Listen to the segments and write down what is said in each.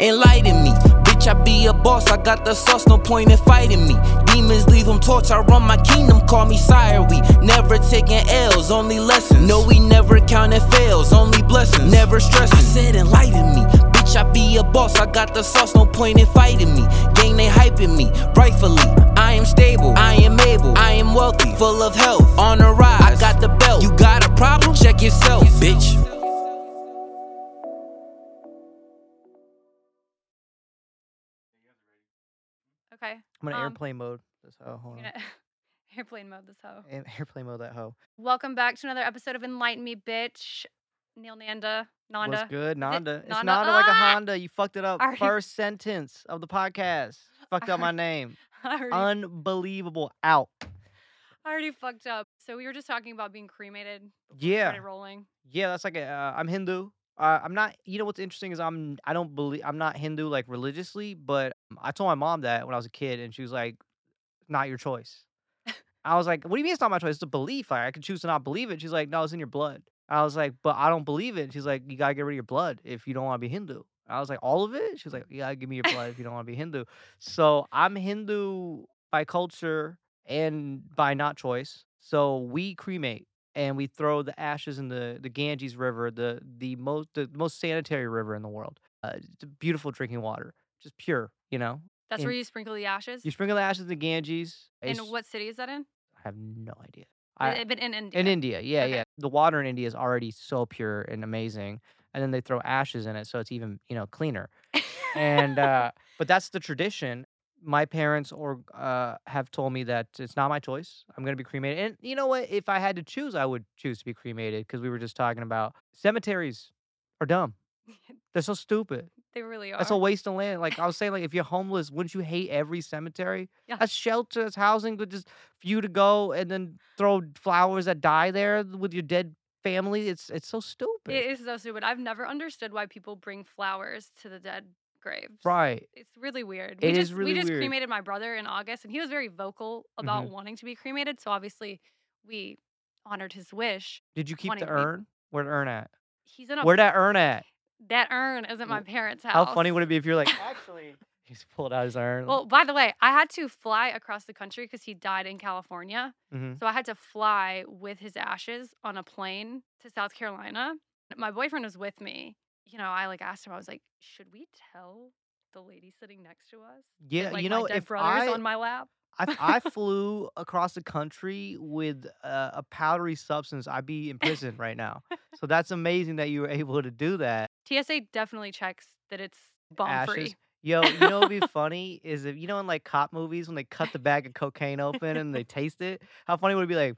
enlighten me. Bitch, I be a boss, I got the sauce, no point in fighting me. Demons leave them torch, I run my kingdom, call me sire. We never taking L's, only lessons. No, we never counting fails, only blessings. Never stressing. I said enlighten me. Bitch, I be a boss, I got the sauce, no point in fighting me. Gang, they hyping me, rightfully. I am stable, I am able, I am wealthy, full of health, on the rise. I got the belt, you got a problem? Check yourself, bitch. I'm gonna Um, airplane mode this hoe. Hold on. airplane mode this hoe. Air- Airplane mode that hoe. Welcome back to another episode of Enlighten Me, bitch. Neel Nanda, Nanda. What's good, Nanda? It's Nanda? Nanda like a Ah! Honda. You fucked it up. Already- First sentence of the podcast. Fucked up my name. Already, Unbelievable. Out. I already fucked up. So we were just talking about being cremated. Yeah. rolling. Yeah, that's like a. Uh, I'm Hindu. Uh, I'm not. You know what's interesting is I'm. I don't believe. I'm not Hindu like religiously, but I told my mom that when I was a kid, and she was like, "Not your choice." I was like, "What do you mean it's not my choice? It's a belief. Like, I could choose to not believe it." She's like, "No, it's in your blood." I was like, "But I don't believe it." And she's like, "You gotta get rid of your blood if you don't want to be Hindu." I was like, "All of it?" She's like, "Yeah, give me your blood if you don't want to be Hindu." So I'm Hindu by culture and by not choice. So we cremate and we throw the ashes in the, the Ganges River, the the most the most sanitary river in the world. Uh, it's beautiful drinking water, just pure. You know, That's In- where you sprinkle the ashes. you sprinkle the ashes in the Ganges. in what city is that in? I have no idea. I, I, but in India. in India, yeah, Okay. yeah. The water in India is already so pure and amazing, and then they throw ashes in it, so it's even you know cleaner. and uh, but that's the tradition. My parents or uh, have told me that it's not my choice. I'm gonna be cremated, and you know what? If I had to choose, I would choose to be cremated because we were just talking about cemeteries are dumb. They're so stupid. they really are. That's a waste of land. Like I was saying, like if you're homeless, wouldn't you hate every cemetery? Yeah. That's shelter, that's housing, but just for you to go and then throw flowers that die there with your dead family. It's it's so stupid. It is so stupid. I've never understood why people bring flowers to the dead graves. right. It's really weird. It we is just really we just weird. cremated my brother in August and he was very vocal about Mhm. wanting to be cremated. So obviously we honored his wish. Did you keep the be- urn? Where'd urn at? He's in a Where'd that urn at? that urn is at my parents' house. How funny would it be if you're like, actually, he's pulled out his urn. Well, by the way, I had to fly across the country because he died in California. Mhm. So I had to fly with his ashes on a plane to South Carolina. My boyfriend was with me. You know, I like asked him, I was like, should we tell the lady sitting next to us? that, yeah, like you know, if brother's I, on my lap. I I flew across the country with a, a powdery substance, I'd be in prison right now. So that's amazing that you were able to do that. TSA definitely checks that it's bomb free. Yo, you know what'd be funny is if you know in like cop movies when they cut the bag of cocaine open and they taste it, how funny would it be like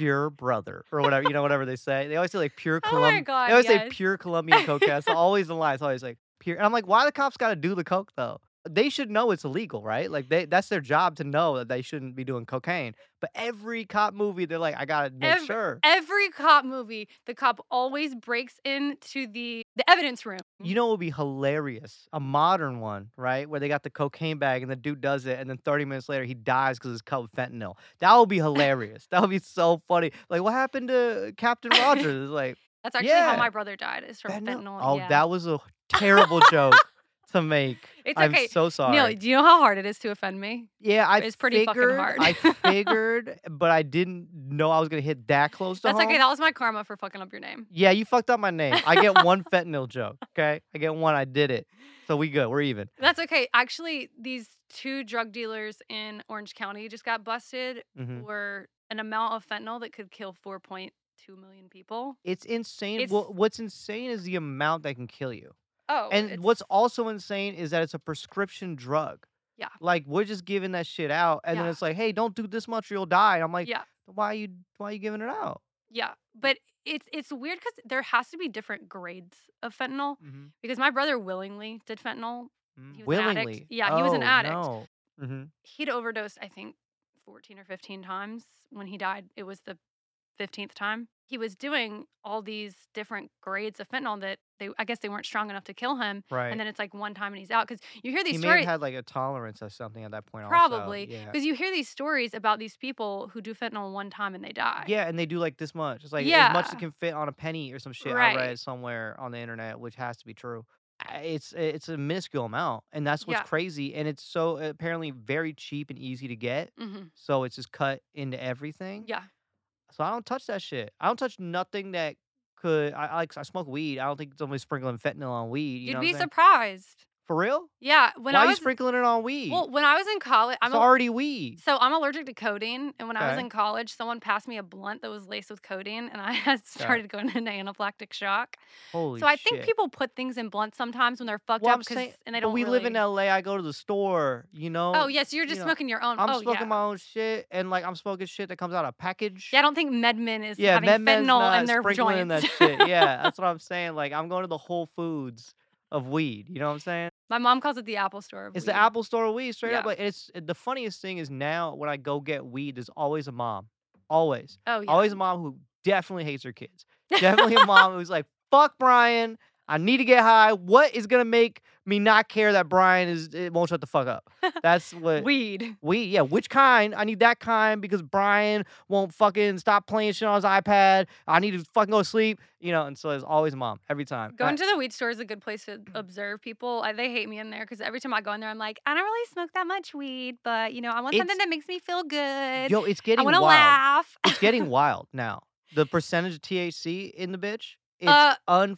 pure brother or whatever, you know, whatever they say. They always say like pure Oh my Colombian. God, they always say pure Colombian coke. That's always the line. It's always like pure. And I'm like, why the cops got to do the coke though? They should know it's illegal, right? Like they that's their job to know that they shouldn't be doing cocaine. But every cop movie, they're like, I gotta make Every- sure. Every cop movie, the cop always breaks into the the evidence room. You know what would be hilarious? A modern one, right? Where they got the cocaine bag and the dude does it, and then 30 minutes later he dies because it's cut with fentanyl. That would be hilarious. that would be so funny. Like, what happened to Captain Rogers? Like, That's actually how my brother died. Is from fentanyl? fentanyl. Oh, yeah. that was a terrible joke to make. It's I'm okay. so sorry. Neel, do you know how hard it is to offend me? yeah, I it's pretty fucking figured, hard. I figured, but I didn't know I was gonna hit that close to That's home. okay. That was my karma for fucking up your name. yeah, you fucked up my name. I get one fentanyl joke. Okay, I get one. I did it. So we good. We're even. That's okay. Actually, these two drug dealers in Orange County just got busted Mhm. for an amount of fentanyl that could kill 4.2 million people. It's insane. It's- Well, what's insane is the amount that can kill you. Oh, and it's- what's also insane is that it's a prescription drug. Yeah. Like we're just giving that shit out, and then it's like, hey, don't do this much or you'll die. And I'm like, yeah, why are you why are you giving it out? yeah, but it's it's weird because there has to be different grades of fentanyl Mm-hmm. because my brother willingly did fentanyl. He was an Willingly. addict. Yeah, he was an Oh, addict. No. Mm-hmm. He'd overdosed, I think, 14 or 15 times. When he died, it was the 15th time. He was doing all these different grades of fentanyl that they, I guess, they weren't strong enough to kill him. Right. And then it's like one time and he's out because you hear these he may stories. have had like a tolerance or something at that point. also. Probably Yeah. because you hear these stories about these people who do fentanyl one time and they die. Yeah, and they do like this much. It's like as much as can fit on a penny or some shit. right. I read somewhere on the internet, which has to be true. It's it's a minuscule amount, and that's what's Yeah. crazy. And it's so apparently very cheap and easy to get. hmm So it's just cut into everything. Yeah. So I don't touch that shit. I don't touch nothing that could. I I like I smoke weed. I don't think somebody's sprinkling fentanyl on weed. You You'd know be surprised. For real? Yeah. When Why I are you was sprinkling it on weed? well, when I was in college, I'm it's a, already weed. so I'm allergic to codeine, and when I was in college, someone passed me a blunt that was laced with codeine, and I had started going into anaphylactic shock. Holy shit. so I shit. think people put things in blunts sometimes when they're fucked Well, up saying, and they don't. we live in LA. I go to the store. You know. Oh yes, you're you just know, smoking your own. I'm oh smoking yeah. my own shit, and like I'm smoking shit that comes out of package. Yeah, I don't think MedMen is Yeah, having fentanyl in their in joints. that shit. Yeah, that's what I'm saying. Like I'm going to the Whole Foods of weed. You know what I'm saying? My mom calls it the Apple Store. Of It's weed. the Apple Store of weed, straight up. Yeah. Like it's eh, the funniest thing is now when I go get weed, there's always a mom, always, Oh yeah. always a mom who definitely hates her kids. Definitely a mom who's like, "Fuck Brian, I need to get high. What is gonna make me not care that Brian is it won't shut the fuck up?" That's what Weed. we yeah, which kind? I need that kind because Brian won't fucking stop playing shit on his iPad. I need to fucking go to sleep, you know. And so there's always mom every time. Going I- to the weed store is a good place to observe people. I, they hate me in there because every time I go in there, I'm like, I don't really smoke that much weed, but you know, I want something that makes me feel good. yo, it's getting. I want to laugh. It's getting wild now. The percentage of THC in the bitch, it's Uh, unfucking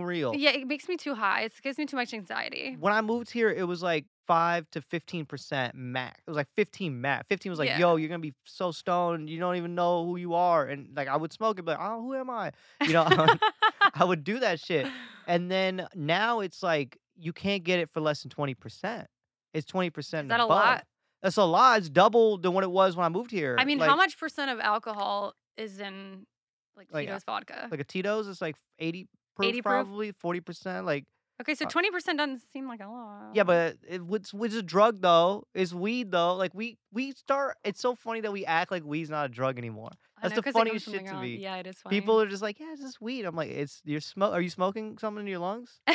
real. yeah, it makes me too high. It gives me too much anxiety. When I moved here, it was like five to fifteen percent max. It was like fifteen max. Fifteen was like, Yeah. yo, you're gonna be so stoned, you don't even know who you are. And like I would smoke it, but oh, who am I? You know, I would do that shit. And then now it's like you can't get it for less than twenty percent. It's twenty percent. Is that a lot? That's a lot. It's double than what it was when I moved here. I mean, like, how much percent of alcohol is in like Like, Tito's uh, vodka? Like a Tito's, it's like eighty proof, 80 proof? probably forty percent. Like okay, so uh, twenty percent doesn't seem like a lot. yeah, but it, what's what's a drug though? It's weed though. Like we we start. It's so funny that we act like weed's not a drug anymore. I That's know, the it funniest shit to me. Yeah, it is funny. People are just like, yeah, it's just weed. I'm like, it's you're smoke. Are you smoking something in your lungs?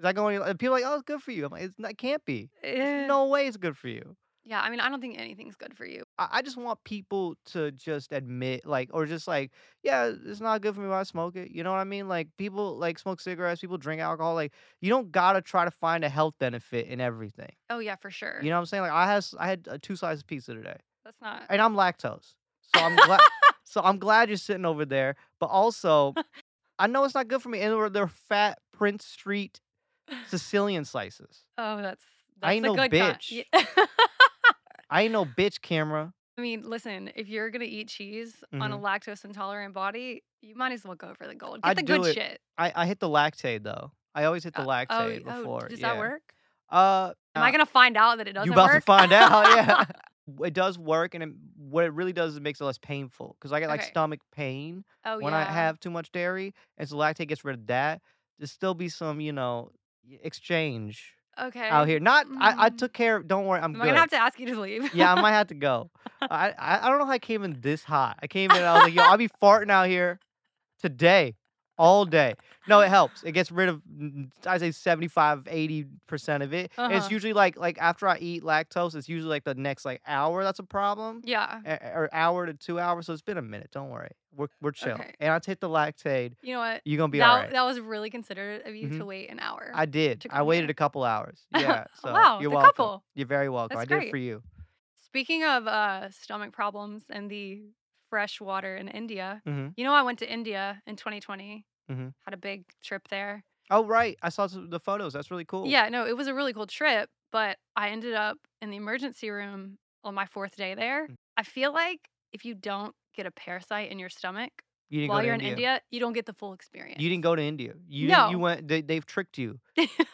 Is that going? And people are like, oh, it's good for you. I'm like, it's not. Can't be. Eh, There's no way it's good for you. Yeah, I mean, I don't think anything's good for you. I, I just want people to just admit, like, or just like, yeah, it's not good for me when I smoke it. You know what I mean? Like, people like smoke cigarettes, people drink alcohol. Like, you don't gotta try to find a health benefit in everything. Oh yeah, for sure. You know what I'm saying? Like, I had s- I had uh, two slices of pizza today, That's not. and I'm lactose, so I'm glad. so I'm glad you're sitting over there. But also, I know it's not good for me, and they're, fat Prince Street Sicilian slices. Oh, that's. that's I ain't a no bitch. Yeah. I ain't no bitch camera. I mean, listen, if you're gonna eat cheese on a Mhm. lactose intolerant body, you might as well go for the gold. Get I'd the good it. shit. I, I hit the Lactaid though. I always hit the Uh, Lactaid oh, before. Oh, does yeah. that work? Uh, Am I uh, gonna find out that it doesn't work? you about work? to find out? Yeah, it does work, and it, what it really does is it makes it less painful. Because I get like Okay. stomach pain oh when yeah. I have too much dairy, and so Lactaid gets rid of that. There still be some, you know, exchange Okay. out here. Not, I, I Mm. took care. of Don't worry, I'm Am. I gonna have to ask you to leave? yeah, I might have to go. I, I I don't know how I came in this hot. I came in. I was like, yo, I'll be farting out here today, all day. No, it helps. It gets rid of I say 75, 80 percent of it. It's Uh-huh. usually like like after I eat lactose, it's usually like the next like hour that's a problem. yeah. a- Or hour to two hours. So it's been a minute. Don't worry. We're we're chill. Okay. And I take the Lactaid. You know what? You're gonna be that, all right. that was really considerate of you Mhm. to wait an hour. I did. I waited a couple hours. Yeah. So Wow, you're welcome. couple. You're very welcome. That's I did it for you. Speaking of uh, stomach problems and the fresh water in India, hmm you know, I went to India in 2020. Mhm. Had a big trip there. Oh right. I saw the photos. That's really cool. Yeah, no, it was a really cool trip, but I ended up in the emergency room on my fourth day there. Mm. I feel like if you don't get a parasite in your stomach You while you're India. in India, you don't get the full experience. You didn't go to India. You didn't, you went. They, they've tricked you.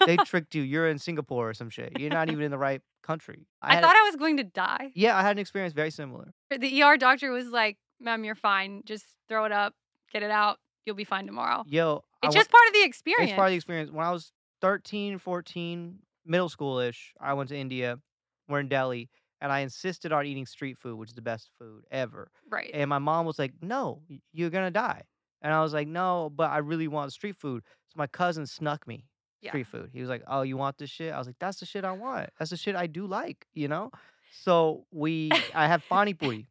They tricked you. You're in Singapore or some shit. You're not even in the right country. I had- thought I was going to die. Yeah, I had an experience very similar. The ER doctor was like, "Ma'am, you're fine. Just throw it up, get it out. You'll be fine tomorrow." Yo, I It's went- just part of the experience. It's part of the experience. When I was 13, 14, middle school-ish, I went to India. We're in Delhi, and I insisted on eating street food, which is the best food ever. Right. And my mom was like, "No, you're gonna die." And I was like, "No, but I really want street food." So my cousin snuck me Yeah. street food. He was like, "Oh, you want this shit?" I was like, "That's the shit I want. That's the shit I do like." You know. So we, I have pani puri,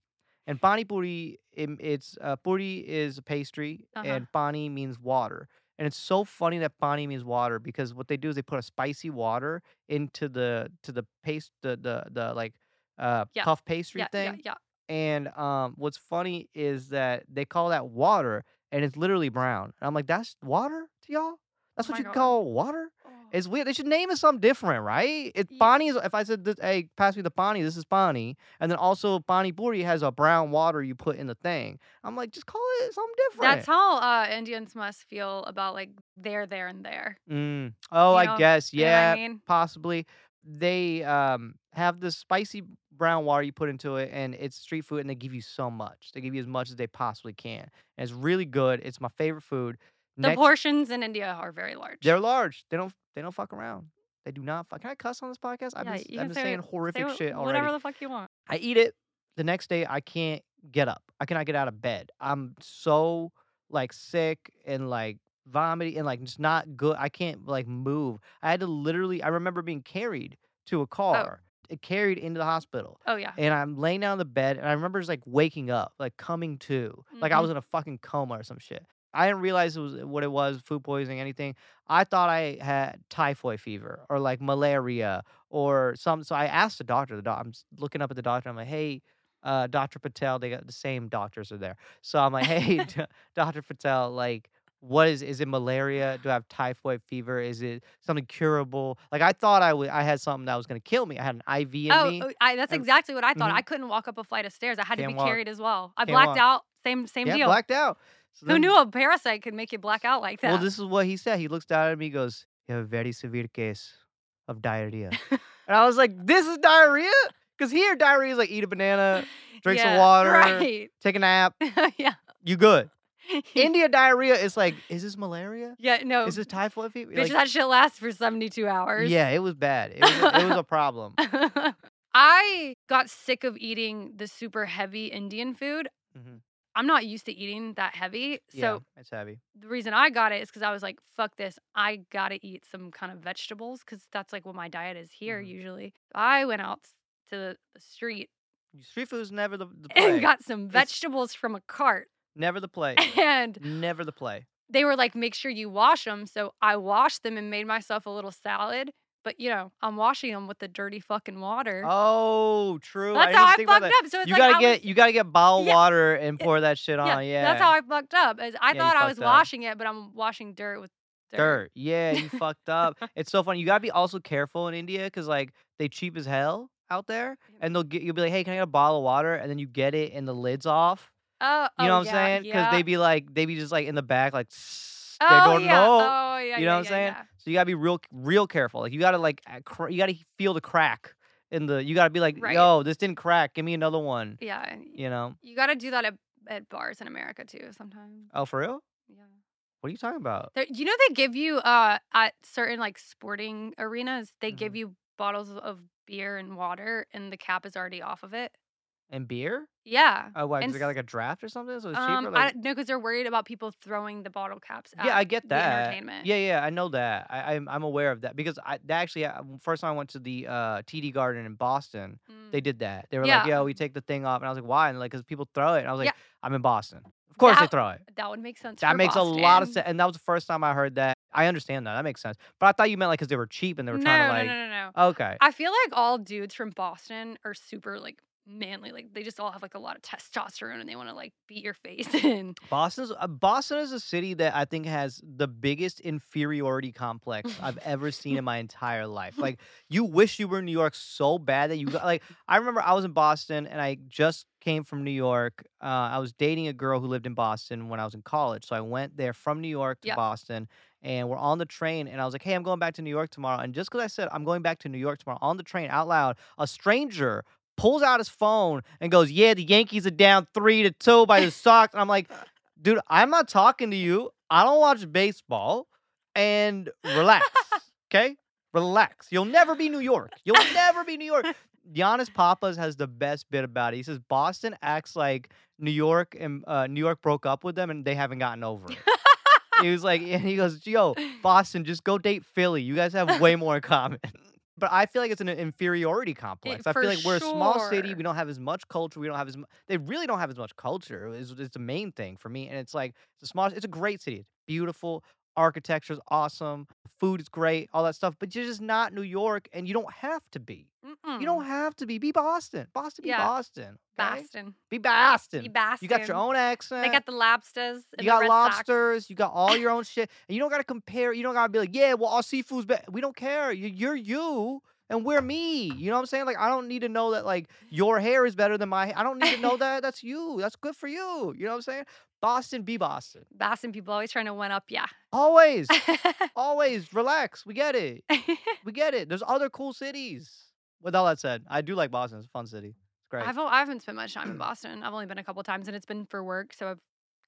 and pani puri, im- it's uh, puri is a pastry, Uh-huh. and pani means water. And it's so funny that pani means water because what they do is they put a spicy water into the to the paste the the the like uh Yeah. puff pastry Yeah, thing. yeah, yeah. And um, what's funny is that they call that water, and it's literally brown. And I'm like, that's water to y'all? That's Oh what my you God. call water? Oh. It's weird. They should name it something different, right? It Ye- pani is. If I said, this, "Hey, pass me the pani," this is pani, and then also pani puri has a brown water you put in the thing. I'm like, just call it something different. That's how uh, Indians must feel about like there, there, and there. Mm. Oh, You I know- guess. You know I Yeah, mean? possibly. They um have this spicy brown water you put into it, and it's street food, and they give you so much. They give you as much as they possibly can, and it's really good. It's my favorite food. The Next, portions in India are very large. they're large. They don't. They don't fuck around. They do not fuck. Can I cuss on this podcast? I've Yeah, been, I've been say saying what- Say horrific shit already. Whatever the fuck you want. I eat it. The next day, I can't get up. I cannot get out of bed. I'm so like sick and like vomiting and like just not good. I can't like move. I had to literally. I remember being carried to a car, uh, carried into the hospital, Oh yeah. and I'm laying down on the bed, and I remember just like waking up, like coming to, like I Mhm. was in a fucking coma or some shit. I didn't realize it was what it was, food poisoning, anything. I thought I had typhoid fever or like malaria or some. So I asked the doctor. The doc, I'm looking up at the doctor. I'm like, hey, uh, Dr. Patel. They got the same doctors are there. So I'm like, hey, Dr. Patel, like, what is is it malaria? Do I have typhoid fever? Is it something curable? Like I thought I would. I had something that was gonna kill me. I had an IV in Oh, me. oh, I, that's and- exactly what I thought. Mhm. I couldn't walk up a flight of stairs. I had to be walk. carried as well. I Can't blacked walk. out. Same same yeah, deal. blacked out. So Who knew a parasite could make you black out like that? Well, this is what he said. He looks down at me, goes, "You have a very severe case of diarrhea," and I was like, "This is diarrhea?" Because here, diarrhea is like eat a banana, drink some water, Right. take a nap, yeah. you good. India diarrhea is like, is this malaria? Yeah. No. Is this typhoid fever? Bitch, Like, that shit lasts for 72 hours. yeah, it was bad. It was, a- it was a problem. I got sick of eating the super heavy Indian food. Mhm. I'm not used to eating that heavy. yeah, So it's heavy. the reason I got it is because I was like, fuck this. I got to eat some kind of vegetables because that's like what my diet is here Mhm. usually. I went out to the, street Street food is never the, the and play. got some vegetables from a cart. never the play. And never the play. they were like, make sure you wash them. So I washed them and made myself a little salad. But you know, I'm washing them with the dirty fucking water. Oh, true. That's didn't how I fucked up. So it's You like gotta I get you gotta get bottled Yeah. water and pour that shit on. Yeah, That's how I fucked up. I you thought I was up. washing it, but I'm washing dirt with dirt. dirt. Yeah, you fucked up. It's so funny. You gotta be also careful in India because like they cheap as hell out there, and they'll get you'll be like, hey, can I get a bottle of water? And then you get it and the lid's off. Oh, You know oh, what I'm yeah, saying? Because yeah. they be like they'd be just like in the back like. they oh, don't yeah. know. Oh, yeah. you know yeah, what I'm yeah, saying? So you gotta be real, real careful. Like you gotta like, cr- you gotta feel the crack in the. You gotta be like, Right. yo, this didn't crack. Give me another one. Yeah. and You know? You got to do that at, at bars in America too sometimes. Oh, for real? Yeah. What are you talking about? There, you know they give you uh at certain like sporting arenas they give Mhm. you bottles of beer and water and the cap is already off of it. And beer? Yeah. Oh, why? 'cause And they got like a draft or something, so it's Um, cheaper. I Like, don't know because they're worried about people throwing the bottle caps. At yeah, I get that. entertainment. Yeah, yeah, I know that. I, I'm I'm aware of that because I that actually uh, first time I went to the uh, TD Garden in Boston, they Mm. did that. They were like, Yeah. "Yo, we take the thing off," and I was like, "Why?" And like, "Cause people throw it." And I was like, Yeah. "I'm in Boston. Of course they throw it." That would make sense. That makes a lot of sense. And that was the first time I heard that. I understand that. That makes sense. But I thought you meant like because they were cheap and they were no, trying to like. no, no, no, no. Okay. I feel like all dudes from Boston are super like manly. Like they just all have like a lot of testosterone and they want to like beat your face in. Boston's uh, Boston is a city that I think has the biggest inferiority complex I've ever seen in my entire life. Like you wish you were in New York so bad that you got like I remember I was in Boston and I just came from New York. Uh, I was dating a girl who lived in Boston when I was in college, so I went there from New York to Yep. Boston. And we're on the train, and I was like, "Hey, I'm going back to New York tomorrow." And just because I said I'm going back to New York tomorrow on the train out loud, a stranger pulls out his phone and goes, "Yeah, the Yankees are down three to two by the Sox." And I'm like, "Dude, I'm not talking to you. I don't watch baseball." And relax, okay? Relax. You'll never be New York. You'll never be New York. Yannis Pappas has the best bit about it. He says Boston acts like New York and uh, New York broke up with them and they haven't gotten over it. he was like, and he goes, "Yo, Boston, just go date Philly. You guys have way more in common." But I feel like it's an inferiority complex. I feel like we're a small city. We don't have as much culture. We don't have as mu- they really don't have as much culture. Is is the main thing for me. And it's like it's a small. It's a great city. It's beautiful. Architecture's awesome, food is great, all that stuff. But you're just not New York, and you don't have to be. Mm-mm. You don't have to be. Be Boston. Boston. Be Yeah. Boston. okay? Boston. Be Boston. Be Boston. You got your own accent. They got the lobsters. You got Sox. lobsters. You got all your own shit, and you don't got to compare. You don't got to be like, yeah, well, our seafood's better. We don't care. You- You're you, and we're me. You know what I'm saying? Like, I don't need to know that like your hair is better than my. hair. I don't need to know that. That's you. That's good for you. You know what I'm saying? Boston, be Boston. Boston people always trying to one up. Yeah. Always, always relax. We get it. We get it. There's other cool cities. With all that said, I do like Boston. It's a fun city. It's great. I've I haven't spent much time in Boston. I've only been a couple times, and it's been for work, so I've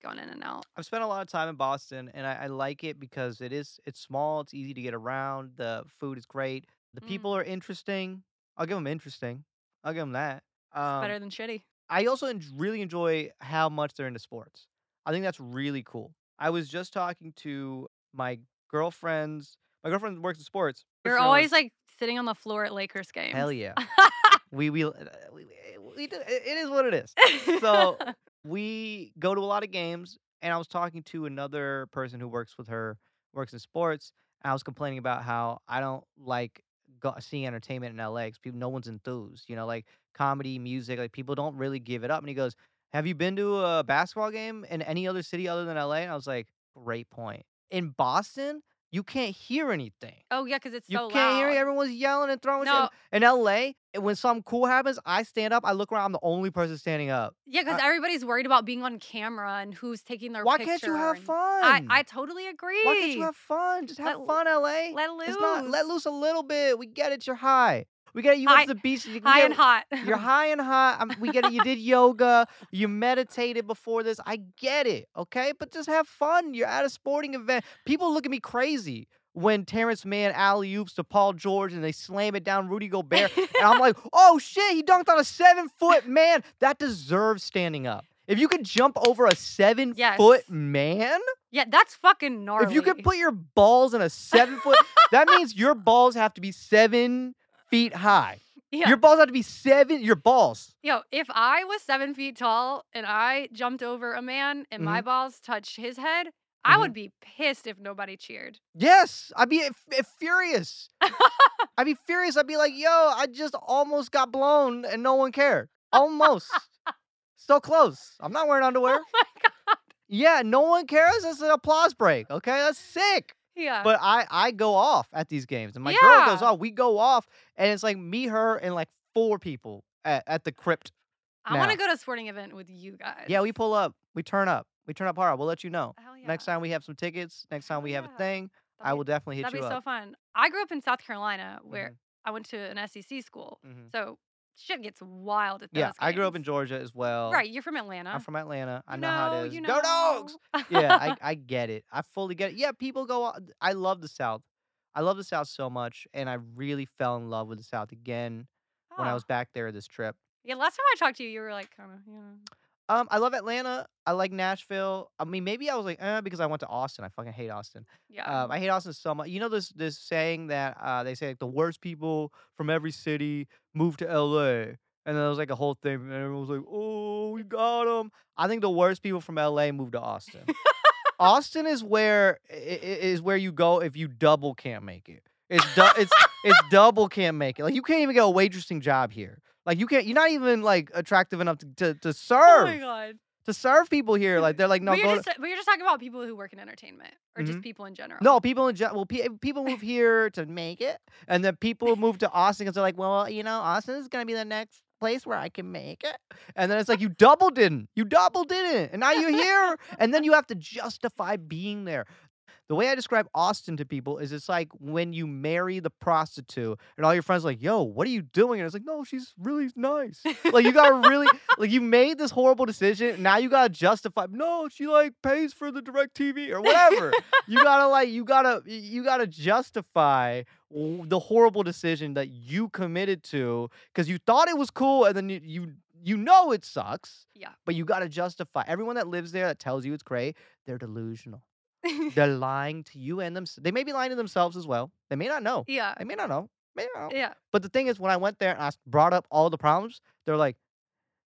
gone in and out. I've spent a lot of time in Boston, and I, I like it because it is it's small, it's easy to get around. The food is great. The Mm. people are interesting. I'll give them interesting. I'll give them that. It's Um, better than shitty. I also en- really enjoy how much they're into sports. I think that's really cool. I was just talking to my girlfriend's. My girlfriend works in sports. You're She always like sitting on the floor at Lakers games. hell yeah. we we, uh, we we do, it is what it is. So we go to a lot of games and i was talking to another person who works with her works in sports and i was complaining about how i don't like go, seeing entertainment in la because people no one's enthused you know like comedy music like people don't really give it up and he goes have you been to a basketball game in any other city other than la and i was like great point in boston you can't hear anything oh yeah, because it's you so can't hear it. Everyone's yelling and throwing No. shit. In LA, eh, when something cool happens, I stand up, I look around, I'm the only person standing up. Yeah, because everybody's worried about being on camera and who's taking their Why can't you have fun? I, I totally agree. Why can't you have fun? Just have Let- fun, LA. let loose. It's not let loose a little bit. We get it. You're high. We get it. You High- the beach. You, High get and hot. You're high and hot. I'm, we get it. You did yoga. You meditated before this. I get it. Okay, but just have fun. You're at a sporting event. People look at me crazy when Terance Mann alley oops to Paul George and they slam it down Rudy Gobert. and I'm like, oh shit, he dunked on a seven foot man. That deserves standing up. If you could jump over a seven Yes. foot man, yeah, that's fucking gnarly. if you could put your balls in a seven foot, that means your balls have to be seven feet high. yeah. Your balls have to be seven. Your balls. Yo, if I was seven feet tall and I jumped over a man and my Mm-hmm. balls touched his head, I Mhm. would be pissed if nobody cheered. Yes, I'd be f- f- furious. I'd be furious. I'd be like, yo, I just almost got blown and no one cared. Almost. so close. I'm not wearing underwear. Oh my god. Yeah, no one cares. That's an applause break. Okay, that's sick. Yeah. But I I go off at these games, and my girl goes off. We go off, and it's like me, her, and like four people at, at the crypt. I want to go to a sporting event with you guys. Yeah, we pull up. We turn up. We turn up hard. We'll let you know. Yeah. Next time we have some tickets. Next time we have a thing. I That'd be- will definitely hit you. That'd you be so fun. I grew up in South Carolina where Mhm, I went to an SEC school. mhm. So shit gets wild at those Yeah, I grew up in. Georgia as well. Right, you're from Atlanta. I'm from Atlanta. I You know, how it is. you Go dogs! yeah, I, I get it. I fully get it. Yeah, people go. I love the South. I love the South so much, and I really fell in love with the South again when I Oh. was back there this trip. Yeah, last time I talked to you, you were like, kind of, you know. Um, I love Atlanta. I like Nashville. I mean, maybe I was like, eh, because I went to Austin. I fucking hate Austin. Yeah. Um, I hate Austin so much. You know this this saying that uh, they say like the worst people from every city move to L.A. And then there was like a whole thing, and everyone was like, "Oh, we got them." I think the worst people from L.A. moved to Austin. Austin is where is where you go if you double can't make it. It's du- it's it's double can't make it. Like you can't even get a waitressing job here. Like you can't. You're not even like attractive enough to to, to oh serve my god. to serve people here. Like they're like no but, you're go. just, but you're just talking about people who work in entertainment or Mhm. just people in general. No, people in gen- well, pe- people move here to make it, and then people move to Austin because they're like, well, you know, Austin is gonna be the next place where I can make it, and then it's like you double didn't, you double didn't, and now you're here, and then you have to justify being there. The way I describe Austin to people is it's like when you marry the prostitute and all your friends are like, yo, what are you doing? And it's like, no, she's really nice. like you gotta really like you made this horrible decision. Now you gotta justify no, she like pays for the DirecTV or whatever. you gotta like you gotta you gotta justify the horrible decision that you committed to because you thought it was cool and then you, you you know it sucks. Yeah. But you gotta justify. Everyone that lives there that tells you it's great, they're delusional. They're lying to you and them. They may be lying to themselves as well. They may not know. yeah. They may not know. May not know. Yeah. But the thing is, when I went there and I brought up all the problems, they're like,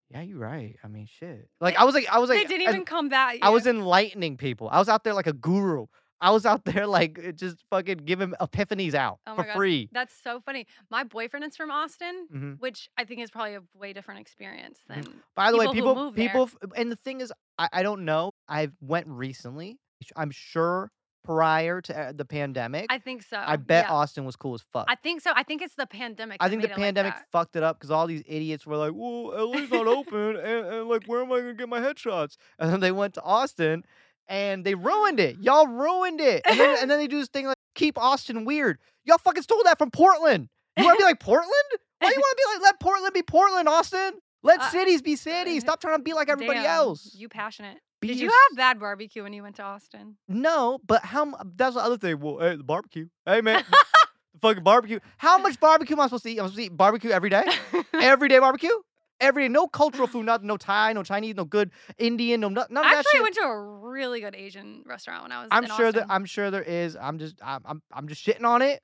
"Yeah, you're right. I mean, shit." Like I was like, I was like, They didn't as- even come back. I was enlightening people. I was out there like a guru. I was out there like uh, just fucking giving epiphanies out Oh for God. free. That's so funny. My boyfriend is from Austin, Mhm. which I think is probably a way different experience than. By the way, people who people, people, and the thing is, I, I don't know. I went recently. I'm sure prior to uh, the pandemic, I think so. I bet yeah. Austin was cool as fuck. I think so. I think it's the pandemic. I think the made it like pandemic fucked it up because all these idiots were like, "Well, LA's not open, and, and like, where am I gonna get my headshots?" And then they went to Austin, and they ruined it. Y'all ruined it. And then, and then they do this thing like, "Keep Austin weird." Y'all fucking stole that from Portland. You want to be like Portland? Why do you want to be like let Portland be Portland, Austin? Let Uh, cities be cities. Stop trying to be like everybody Damn, else. You passionate. Did you have bad barbecue when you went to Austin? No, but how? That's the other thing. Well, hey, the barbecue. Hey, man, the fucking barbecue. How much barbecue am I supposed to eat? I'm supposed to eat barbecue every day. every day barbecue. Every day. No cultural food. Nothing. No Thai. No Chinese. No good Indian. No none, none of I that actually shit. went to a really good Asian restaurant when I was. I'm in sure that I'm sure there is. I'm just I'm I'm, I'm just shitting on it.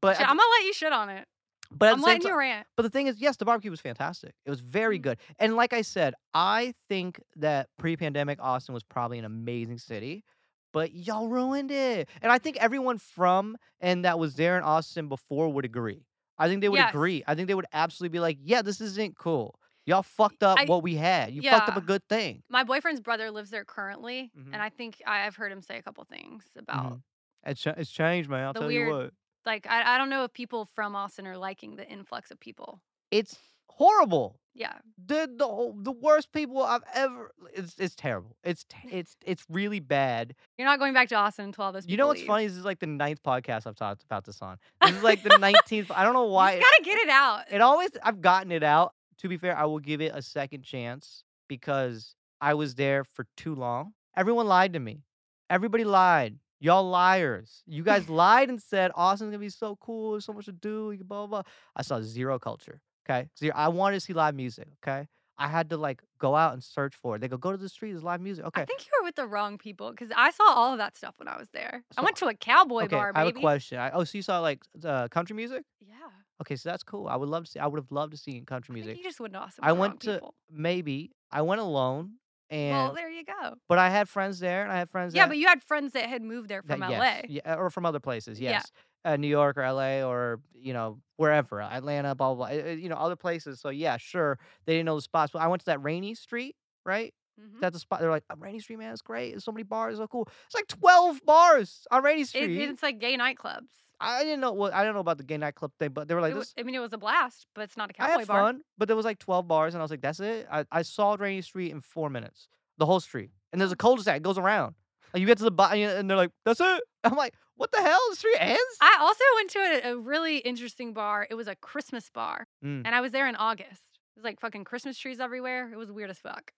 But Shit, at I'm gonna let you shit on it. But I'm letting ti- you rant. But the thing is, yes, the barbecue was fantastic. It was very Mm. good. And like I said, I think that pre-pandemic Austin was probably an amazing city, but y'all ruined it. And I think everyone from and that was there in Austin before would agree. I think they would Yes. agree. I think they would absolutely be like, "Yeah, this isn't cool. Y'all fucked up I- what we had. You fucked up a good thing." My boyfriend's brother lives there currently, Mhm. and I think I- I've heard him say a couple things about Mhm. It's, it's changed, man. I'll tell weird- you what. Like I, I don't know if people from Austin are liking the influx of people. It's horrible. Yeah, the the the worst people I've ever. It's it's terrible. It's it's it's really bad. you're not going back to Austin until all those. You know what's leave. funny? This is like the ninth podcast I've talked about this on. This is like the nineteenth. I don't know why. You just gotta get it out. it always I've gotten it out. To be fair, I will give it a second chance because I was there for too long. Everyone lied to me. Everybody lied. Y'all liars. You guys lied and said Austin's gonna be so cool. There's so much to do. Blah blah. blah. I saw zero culture. Okay, zero. I wanted to see live music. Okay, I had to like go out and search for it. They go go to the street. There's live music. Okay. I think you were with the wrong people because I saw all of that stuff when I was there. So- I went to a cowboy okay. bar, I have a question. I, oh, so you saw like uh, country music? Yeah, Okay, so that's cool. I would love to see. I would have loved to see country music. you just went to Austin. I went to people. maybe I went alone, and Well, there you go. but I had friends there, and I had friends. Yeah, that, but you had friends that had moved there that- from yes, LA. yeah, or from other places. Yeah. Yes, uh, New York or LA or you know wherever, Atlanta, blah blah, blah. uh, uh, You know other places. So yeah, sure, they didn't know the spots. But I went to that Rainey Street, right? Mhm. That's a spot. They're like, "Oh, Rainey Street, man, it's great. There's so many bars, so cool. It's like twelve bars on Rainey It, Street. it's like gay nightclubs. I didn't know what I didn't know about the gay nightclub thing, but they were like, It wa- this, I mean, it was a blast, but it's not a I cowboy had bar. fun, but there was like 12 bars, and I was like, that's it. I, I saw Rainey Street in four minutes, the whole street. And there's a cul-de-sac, it goes around. And you get to the bottom, and they're like, that's it. I'm like, what the hell? The street ends? I also went to a, a really interesting bar. It was a Christmas bar, Mm. and I was there in August. It was like fucking Christmas trees everywhere. It was weird as fuck.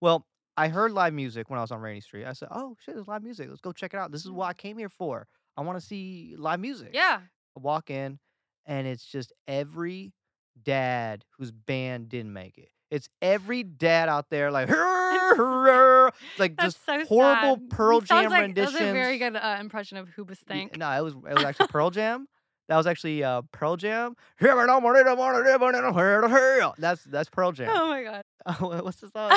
Well, I heard live music when I was on Rainey Street. I said, oh, shit, there's live music. Let's go check it out. This is what I came here for. I want to see live music. Yeah, I walk in, and it's just every dad whose band didn't make it. It's every dad out there like, like just so horrible sad. Pearl Jam like, renditions. That was a very good uh, impression of Think. No, it was it was actually Pearl Jam. That was actually uh, Pearl Jam. That's that's Pearl Jam. Oh my god. Uh, what's the song?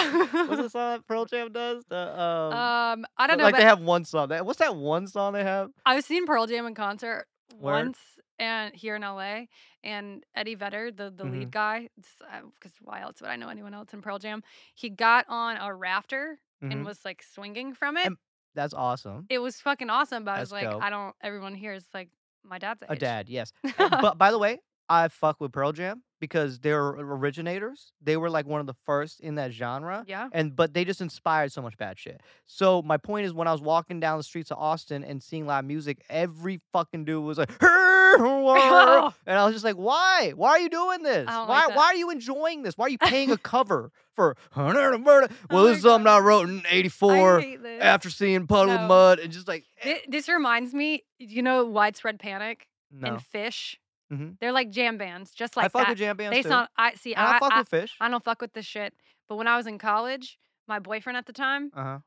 What's the song that Pearl Jam does? The, um, Um, I don't know, like they have one song. That, what's that one song they have? I've seen Pearl Jam in concert Word. once and here in LA, and Eddie Vedder, the the Mm-hmm. lead guy, because why else would I know anyone else in Pearl Jam? He got on a rafter Mhm. and was like swinging from it. And That's awesome. it was fucking awesome, but I was like, dope. I don't. Everyone here is like my dad's age. A dad, yes. And- but by the way, I fuck with Pearl Jam because they're originators. They were like one of the first in that genre. Yeah. and but they just inspired so much bad shit. So my point is, when I was walking down the streets of Austin and seeing live music, every fucking dude was like, Oh. and I was just like, why? Why are you doing this? Why? like why are you enjoying this? Why are you paying a cover for? murder? well, this is something I wrote in I '84 after seeing Puddle of Mudd and just like, eh, Thi- this reminds me, you know, widespread panic no. and Phish. Mhm. They're like jam bands, just like I fuck that. with jam bands they too. sound. I see. and I, I, fuck I, with Phish. I don't fuck with this shit. But when I was in college, my boyfriend at the time Uh huh.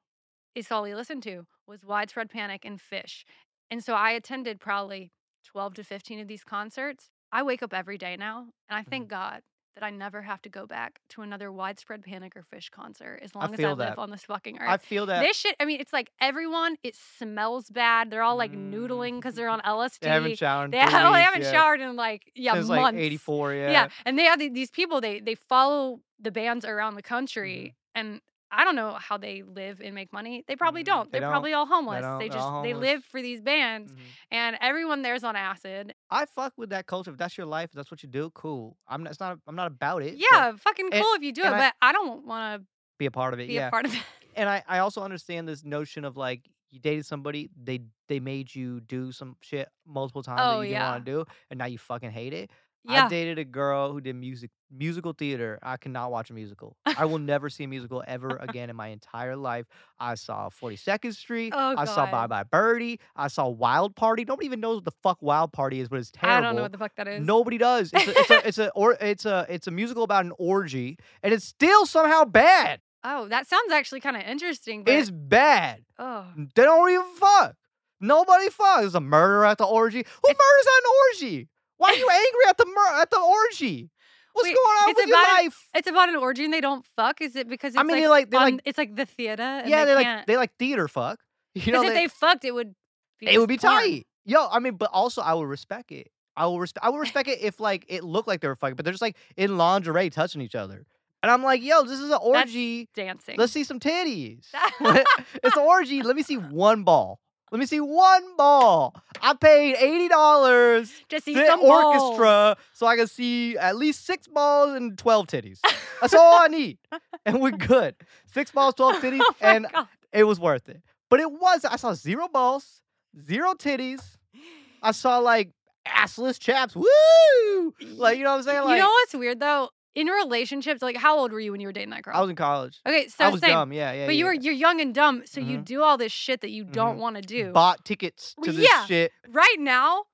is all he listened to was widespread panic and Phish, and so I attended probably twelve to fifteen of these concerts. I wake up every day now, and I Mm-hmm. thank God that I never have to go back to another widespread panic or Phish concert as long as I live that. on this fucking earth. I feel that this shit, I mean, it's like everyone, it smells bad. They're all like Mm. noodling because they're on LSD. they haven't showered. in They, ha- they haven't yeah. showered in like, yeah, since months. like '84. Yeah. Yeah. And they have these people, they they follow the bands around the country. And I don't know how they live and make money. They probably Mm, don't. they They're don't. probably all homeless. They They're just all they homeless. live for these bands Mhm. and everyone there's on acid. I fuck with that culture. If that's your life, if that's what you do, cool. I'm. Not, it's not. I'm not about it. but Yeah, fucking and- cool if you do it, and I- but I don't want to Be a part of it. be yeah. a part of it. and I, I also understand this notion of like you dated somebody, they they made you do some shit multiple times Oh, that you yeah. didn't want to do, and now you fucking hate it. Yeah. I dated a girl who did music musical theater. I cannot watch a musical. I will never see a musical ever again in my entire life. I saw 42nd Street. Oh, I saw Bye. Bye Birdie. I saw Wild Party. Nobody even knows what the fuck Wild Party is, but it's terrible. I don't know what the fuck that is. Nobody does. It's a, it's a it's a or it's a it's a musical about an orgy, and it's still somehow bad. Oh, that sounds actually kind of interesting. But It's bad. oh, They don't even fuck. Nobody fucks. There's a murder at the orgy. Who It's- murders at an orgy? Why are you angry at the mur- at the orgy? What's Wait, going on it's with your an- life? it's about an orgy and they don't fuck. Is it because it's I mean, like, they like they on- like it's like the theater? Yeah, they, they like they like theater fuck. You Because know, if they, they fucked, it would. Be it would be porn. tight. Yo, I mean, but also I would respect it. I will respect. I would respect it if like it looked like they were fucking, but they're just like in lingerie touching each other, and I'm like, yo, this is an That's orgy. Dancing. Let's see some titties. it's an orgy. Let me see one ball. Let me see one ball. I paid eighty dollars Just see to some balls. orchestra so I can see at least six balls and twelve titties. That's all I need, and we're good. Six balls, twelve oh titties, Oh and God. it was worth it. But it was. I saw zero balls, zero titties. I saw like assless chaps. Woo! Like you know what I'm saying? Like you know what's weird though? In relationships, like how old were you when you were dating that girl? I was in college. okay, so I was same. dumb. Yeah, yeah. But you yeah. were you're young and dumb, so you Mhm. do all this shit that you don't want to do. bought tickets to Well, this yeah. shit. right now,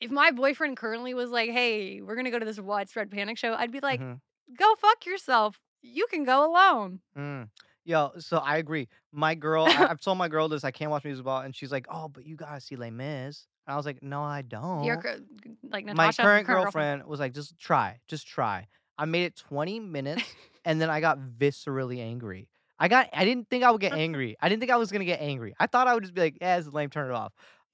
if my boyfriend currently was like, "Hey, we're gonna go to this widespread panic show," I'd be like, Mhm. "Go fuck yourself. You can go alone." Mm. Yo, so I agree. My girl, I, I've told my girl this. I can't watch music ball, and she's like, "Oh, but you gotta see Les Mis." And I was like, "No, I don't." Your like my Natasha, current girlfriend was like, "Just try, just try." I made it 20 minutes, and then I got viscerally angry. I got. I didn't think I would get angry. I didn't think I was gonna get angry. I thought I would just be like, "Yeah, this is lame. Turn it off."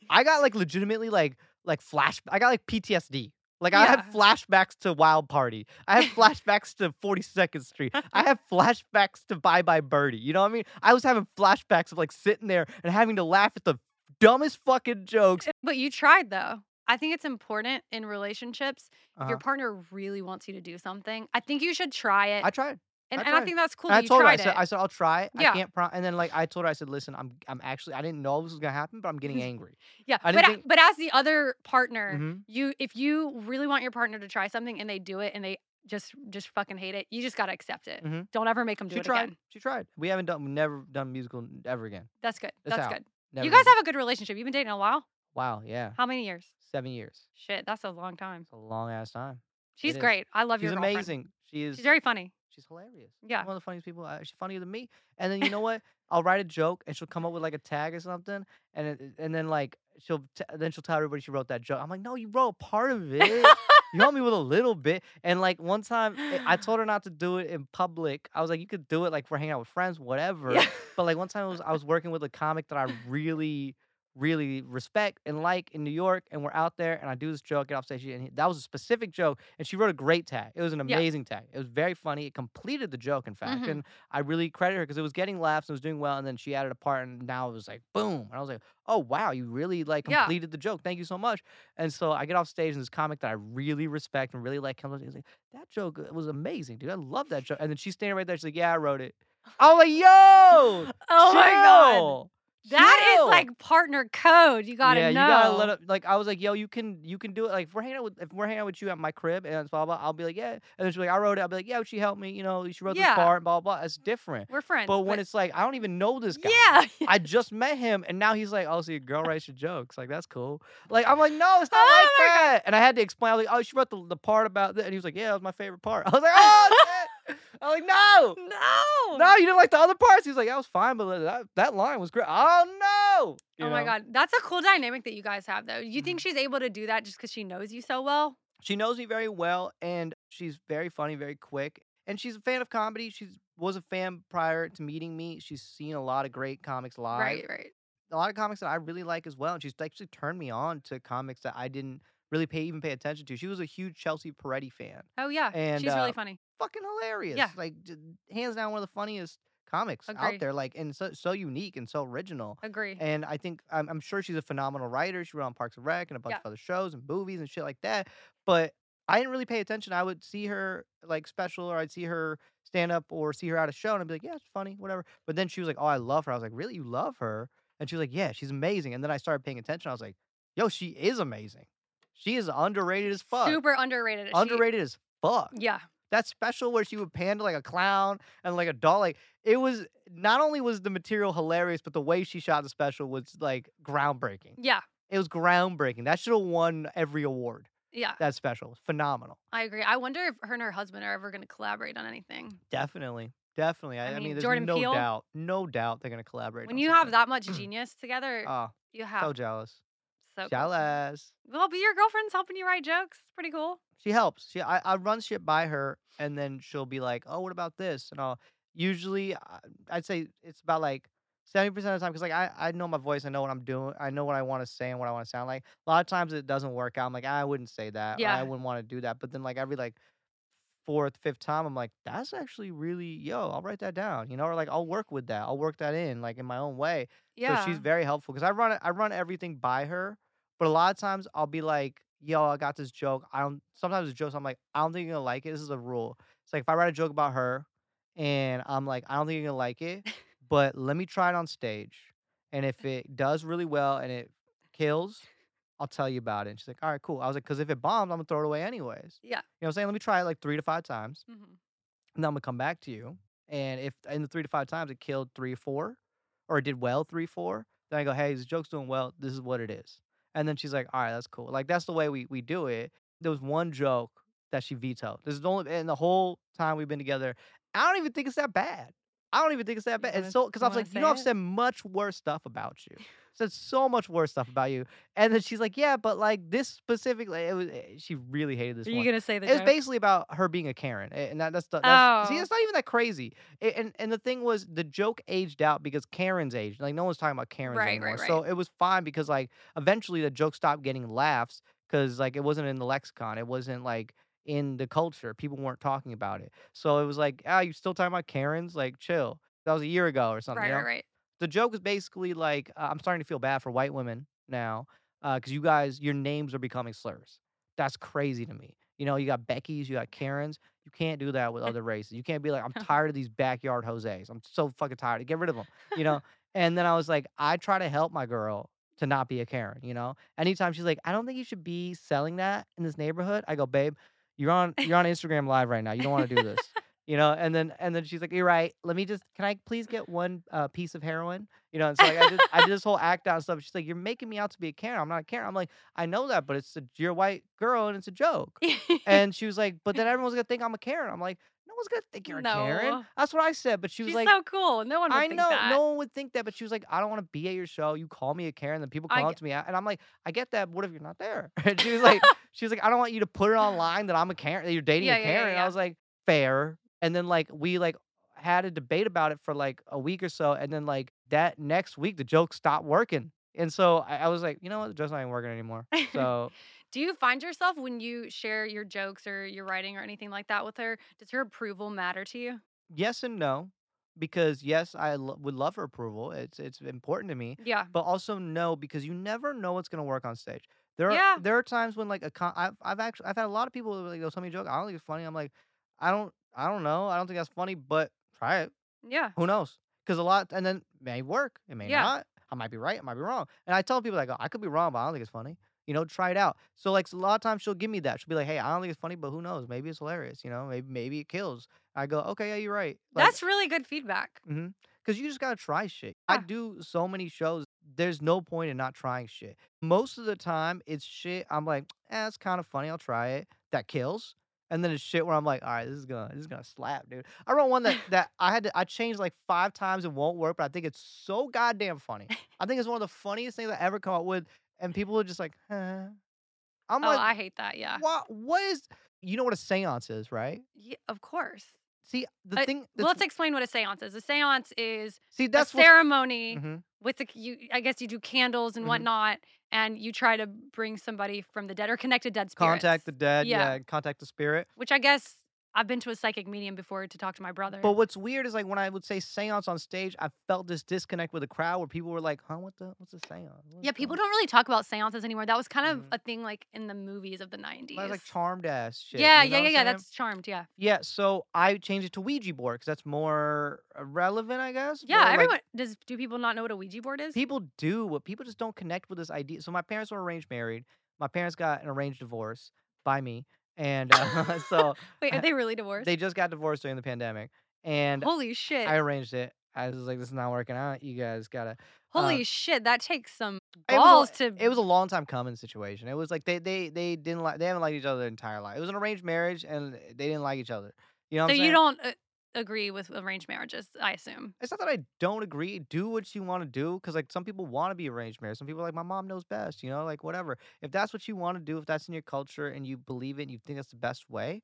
I got like legitimately like like flash. I got like PTSD. Like I had flashbacks to Wild Party. I had flashbacks to 42nd Street. I had flashbacks to Bye Bye Birdie. You know what I mean? I was having flashbacks of like sitting there and having to laugh at the dumbest fucking jokes. But you tried though. I think it's important in relationships. If Uh-huh. your partner really wants you to do something, I think you should try it. I tried. and, I and I think that's cool. And that I you told her, I tried said, it. I said, I'll try. I can't. Pro-. And then like I told her, I said, listen, I'm, I'm actually, I didn't know this was gonna happen, but I'm getting angry. yeah, I but think- but as the other partner, Mhm. you if you really want your partner to try something and they do it and they just just fucking hate it, you just gotta accept it. Mhm. Don't ever make them do it. She it tried. again. She tried. We haven't done, we've never done musical ever again. That's good. It's That's good. Never you guys again. have a good relationship. You've been dating a while. Wow. Yeah. How many years? Seven years. Shit, that's a long time. It's a long ass time. She's is. great. I love She's your girlfriend. amazing. She is. She's very funny. She's hilarious. She's Yeah. one of the funniest people. uh, She's funnier than me. And then you know what? I'll write a joke and she'll come up with like a tag or something, and it, and then like she'll t- then she'll tell everybody she wrote that joke. I'm like, no, you wrote a part of it. you helped me with a little bit. And like one time, I- I told her not to do it in public. I was like, you could do it like for hanging out with friends, whatever. Yeah. But like one time, it was I was working with a comic that I really, really respect and like in New York, and we're out there, and I do this joke, get off stage, and he, that was a specific joke, and she wrote a great tag. It was an Yeah. amazing tag. It was very funny. It completed the joke, in fact, Mhm. and I really credit her because it was getting laughs, and it was doing well, and then she added a part, and now it was like boom, and I was like, oh wow, you really like Yeah. completed the joke. Thank you so much. And so I get off stage, and this comic that I really respect and really like comes up, and he's like, that joke uh, was amazing, dude. I love that joke. And then she's standing right there. She's like, yeah, I wrote it. I was like, yo, Oh my god. That is chill." like partner code. You gotta yeah, know. you gotta let it. Like I was like, yo, you can you can do it. Like if we're hanging out with if we're hanging out with you at my crib and blah blah, I'll be like, yeah. And then she's like, I wrote it. I'll be like, yeah, she helped me. You know, she wrote Yeah. this part. And blah blah. It's different. We're friends. But when it's like, I don't even know this guy. yeah, I just met him, and now he's like, "Oh, so your girl writes your jokes? Like that's cool." Like I'm like, "No, it's not Oh like that." And I had to explain. I was like, "Oh, she wrote the, the part about that," and he was like, "Yeah, that was my favorite part." I was like, "Oh shit!" I was like, "No, no, no, you didn't like the other parts." He was like, "That was fine, but that, that line was great." Oh no! You Oh my know? god, that's a cool dynamic that you guys have, though. You Mm-hmm. think she's able to do that just because she knows you so well? She knows me very well, and She's very funny, very quick, and she's a fan of comedy. She was a fan prior to meeting me. She's seen a lot of great comics live. Right, right. A lot of comics that I really like as well. And she's actually turned me on to comics that I didn't really pay even pay attention to. She was a huge Chelsea Peretti fan. Oh yeah, And, she's really uh, funny. Fucking hilarious. Yeah. Like hands down one of the funniest comics out there. Like and so so unique and so original. Agree. And I think I'm, I'm sure she's a phenomenal writer. She wrote on Parks and Rec and a bunch Yeah. of other shows and movies and shit like that. But I didn't really pay attention. I would see her like special or I'd see her stand up or see her at a show and I'd be like, yeah, it's funny, whatever. But then she was like, oh, I love her. I was like, really? You love her? And she was like, yeah, she's amazing. And then I started paying attention. I was like, yo, she is amazing. She is underrated as fuck. Super underrated. She- underrated as fuck yeah. that special where she would pan to like a clown and like a doll like it was not only was the material hilarious but the way she shot the special was like groundbreaking Yeah. it was groundbreaking that should have won every award Yeah. that special phenomenal I agree. I wonder if her and her husband are ever going to collaborate on anything. definitely definitely i, I I mean, mean, there's Jordan no Peele- doubt no doubt they're gonna collaborate When you have that much genius together, oh you have so jealous so cool. Well, but your girlfriend's helping you write jokes. It's pretty cool. she helps. She I, I run shit by her, and then she'll be like, "Oh, what about this?" And I'll usually I'd say it's about like seventy percent of the time because like I I know my voice, I know what I'm doing, I know what I want to say and what I want to sound like. A lot of times it doesn't work out. I'm like, I wouldn't say that. or I wouldn't want to do that. But then like every like fourth, fifth time, I'm like, that's actually really yo. I'll write that down, you know, or like I'll work with that. I'll work that in like in my own way. Yeah. So she's very helpful because I run. I run everything by her, but a lot of times I'll be like, "Yo, I got this joke." I don't. Sometimes the jokes I'm like, "I don't think you're gonna like it." This is a rule. It's like if I write a joke about her, and I'm like, "I don't think you're gonna like it," but let me try it on stage, and if it does really well and it kills, I'll tell you about it. And she's like, "All right, cool." I was like, "Cause if it bombs, I'm gonna throw it away anyways." yeah. You know what I'm saying? Let me try it like three to five times, hmm and then I'm gonna come back to you. And if in the three to five times it killed three or four, or it did well three, four, then I go, hey, this joke's doing well. This is what it is. And then she's like, all right, that's cool. Like that's the way we we do it. There was one joke that she vetoed. This is the only in the whole time we've been together. I don't even think it's that bad. I don't even think it's that bad. wanna- It's so because I was like, you know, I've said much worse stuff about you. Said so much worse stuff about you. And then she's like, yeah, but like this specifically, it was. eh, She really hated this Are one. you going to say the It was basically about her being a Karen, and that, that's the that's, see, Oh. it's not even that crazy. A- and and the thing was, the joke aged out because Karen's aged. Like no one's talking about Karens Right, anymore. right, So it was fine because like eventually the joke stopped getting laughs because like it wasn't in the lexicon. It wasn't like in the culture. People weren't talking about it. So it was like, ah, you still talking about Karens? Like chill. That was a year ago or something. Right, you know? right, right. The joke is basically like uh, I'm starting to feel bad for white women now because you guys, your names are becoming slurs. That's crazy to me. You know, you got Becky's, you got Karens. You can't do that with other races. You can't be like, I'm tired of these backyard Jose's. I'm so fucking tired. Get rid of them. You know. and then I was like, I try to help my girl to not be a Karen. You know. Anytime she's like, I don't think you should be selling that in this neighborhood. I go, babe, you're on you're on Instagram live right now. You don't want to do this you know and then and then she's like you're right let me just can i please get one uh, piece of heroin you know and so like i did i did this whole act out stuff she's like you're making me out to be a karen i'm not a karen i'm like i know that but it's a you're a white girl and it's a joke and she was like but then everyone's gonna think i'm a karen i'm like no one's gonna think you're a karen that's what i said but she was She's like so cool. No one would I think know that. no one would think that, but she was like, "I don't want to be at your show. You call me a Karen, then people I come up get- to me, and I'm like, I get that. What if you're not there?" And she was like, "She was like, I don't want you to put it online that I'm a Karen, that you're dating Yeah, a yeah, yeah, Karen." And I was like, "Fair." And then like we like had a debate about it for like a week or so, and then like that next week the joke stopped working, and so I, I was like, you know what, the joke's not even working anymore. So Do you find yourself when you share your jokes or your writing or anything like that with her, does her approval matter to you? yes and no, because yes, I lo- would love her approval. It's it's important to me. Yeah. but also no because you never know what's gonna work on stage. There are Yeah. there are times when like a con- I've I've actually I've had a lot of people like they'll tell me a joke. I don't think it's funny. I'm like, I don't I don't know. I don't think that's funny, but try it. Yeah. Who knows? Because a lot and then it may work. It may Yeah. not. I might be right. I might be wrong. And I tell people like I could be wrong, but I don't think it's funny. You know, try it out. So like a lot of times she'll give me that. She'll be like, Hey, I don't think it's funny, but who knows? Maybe it's hilarious. You know, maybe maybe it kills. I go, okay, yeah, you're right. Like, That's really good feedback. because you just gotta try shit. I do so many shows. There's no point in not trying shit. Most of the time, it's shit. I'm like, eh, it's kind of funny. I'll try it. That kills. And then it's shit where I'm like, all right, this is gonna, this is gonna slap, dude. I wrote one that that I had to, I changed like five times. It won't work, but I think it's so goddamn funny. I think it's one of the funniest things I ever come up with, and people are just like, huh. I'm oh, like, I hate that. Yeah. what? What is? You know what a séance is, right? Yeah, of course. See, the Uh, thing. well, let's explain what a séance is. A séance is see, a that's what's- ceremony Mhm. with the you. I guess you do candles and Mhm. whatnot, and you try to bring somebody from the dead or connect to dead spirits. contact the dead. Yeah. Yeah. contact the spirit. Which I guess I've been to a psychic medium before to talk to my brother. But what's weird is like when I would say séance on stage, I felt this disconnect with the crowd where people were like, "Huh, what the what's a séance?" What yeah, people going-" don't really talk about seances anymore. That was kind of Mhm. a thing like in the movies of the 90s. That was like charmed ass shit. yeah, you know yeah, yeah, yeah. That's charmed. Yeah. yeah. So I changed it to Ouija board because that's more relevant, I guess. Yeah, more, like, everyone does. Do people not know what a Ouija board is? people do, but people just don't connect with this idea. So my parents were arranged married. My parents got an arranged divorce by me, and uh, so Wait, are they really divorced? they just got divorced during the pandemic. And Holy shit! I arranged it. I was like, "This is not working out. You guys gotta." Holy uh, shit! That takes some It was a- balls to. It was a long time coming situation. It was like they they they didn't like they haven't liked each other their entire life. It was an arranged marriage, and they didn't like each other. You know what so you don't uh, agree with arranged marriages, I assume. It's not that I don't agree. Do what you want to do, because like some people want to be arranged marriage. Some people are like my mom knows best. You know, like whatever. If that's what you want to do, if that's in your culture and you believe it, and you think that's the best way,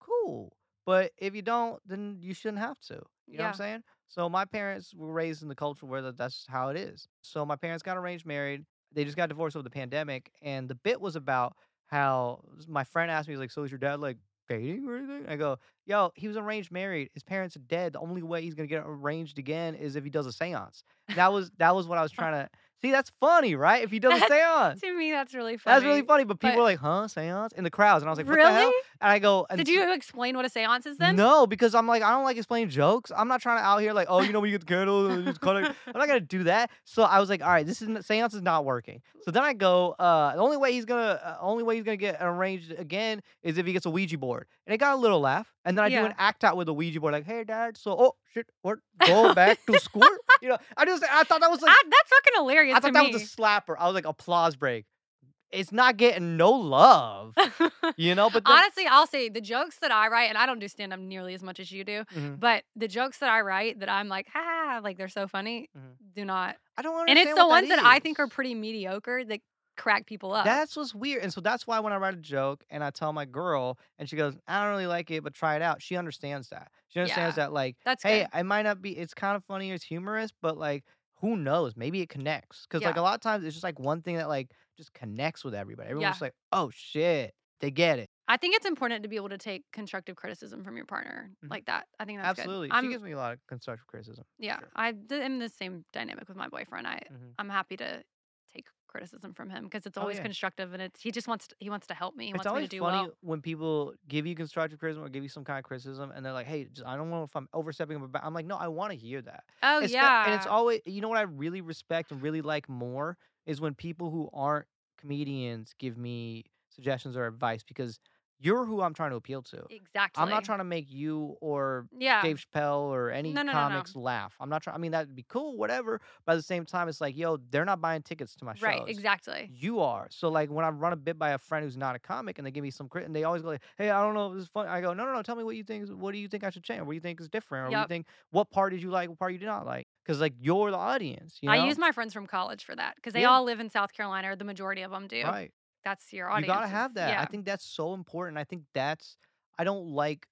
cool. But if you don't, then you shouldn't have to. You know what I'm saying? So my parents were raised in the culture where that's how it is. So my parents got arranged married. They just got divorced over the pandemic, and the bit was about how my friend asked me, he's like, "So is your dad like dating or anything?" I go, "Yo, he was arranged married. His parents are dead. The only way he's gonna get arranged again is if he does a séance." That was that was what I was trying to see. That's funny, right? If he does a séance. To me, that's really funny. That's really funny, but people but- were like, "Huh, séance?" in the crowds, and I was like, "What really? the hell?" And I go, and Did you explain what a séance is then? no, because I'm like, I don't like explaining jokes. I'm not trying to out here like, oh, you know, when you get the candle, and you just cut it. I'm not gonna do that. So I was like, all right, this is seance is not working. So then I go, uh, the only way he's gonna, uh, only way he's gonna get arranged again is if he gets a Ouija board. And it got a little laugh. And then I do an act out with a Ouija board, like, hey, dad, so oh shit, what? Go back to school. You know, I just, I thought that was like, Ah, that's fucking hilarious I thought that me. was a slapper. I was like, applause break. It's not getting no love, you know. But Honestly, I'll say the jokes that I write, and I don't do stand up nearly as much as you do, Mhm. but the jokes that I write that I'm like, ha, like they're so funny, Mhm. do not. I don't understand. And it's the what ones that, I think are pretty mediocre that crack people up. That's what's weird. And so that's why when I write a joke and I tell my girl and she goes, I don't really like it, but try it out. She understands that. She understands Yeah, that like, That's hey, good. I might not be it's kind of funny, it's humorous, but like who knows? Maybe it connects. Cause like a lot of times it's just like one thing that like just connects with everybody. Everyone's Yeah. like, oh shit, they get it. I think it's important to be able to take constructive criticism from your partner Mhm. like that. I think that's Absolutely. good. She I'm, gives me a lot of constructive criticism. yeah, sure. I am the same dynamic with my boyfriend. I Mhm. I'm happy to take criticism from him because it's Oh, always yeah. constructive and it's he just wants to, he wants to help me. He It's wants me always to do funny well. when people give you constructive criticism or give you some kind of criticism and they're like, hey, just, I don't know if I'm overstepping. But I'm like, no, I want to hear that. Oh Espe- yeah, And it's always, you know what I really respect and really like more is when people who aren't comedians give me suggestions or advice because you're who I'm trying to appeal to. exactly. I'm not trying to make you or Yeah, Dave Chappelle or any No, no, no, no. comics laugh. I'm not trying. I mean, that'd be cool, whatever. But at the same time, it's like, yo, they're not buying tickets to my shows. right, exactly. You are. So like when I run a bit by a friend who's not a comic and they give me some crit and they always go like, Hey, I don't know if this is fun. I go, No, no, no, tell me what you think is what do you think I should change? What do you think is different? Or what do you think what part did you like, what part you did not like? Because like you're the audience, you know? I use my friends from college for that because they Yeah. all live in South Carolina, or the majority of them do. right. That's your audience. You gotta have that. Yeah. I think that's so important. I think that's I don't like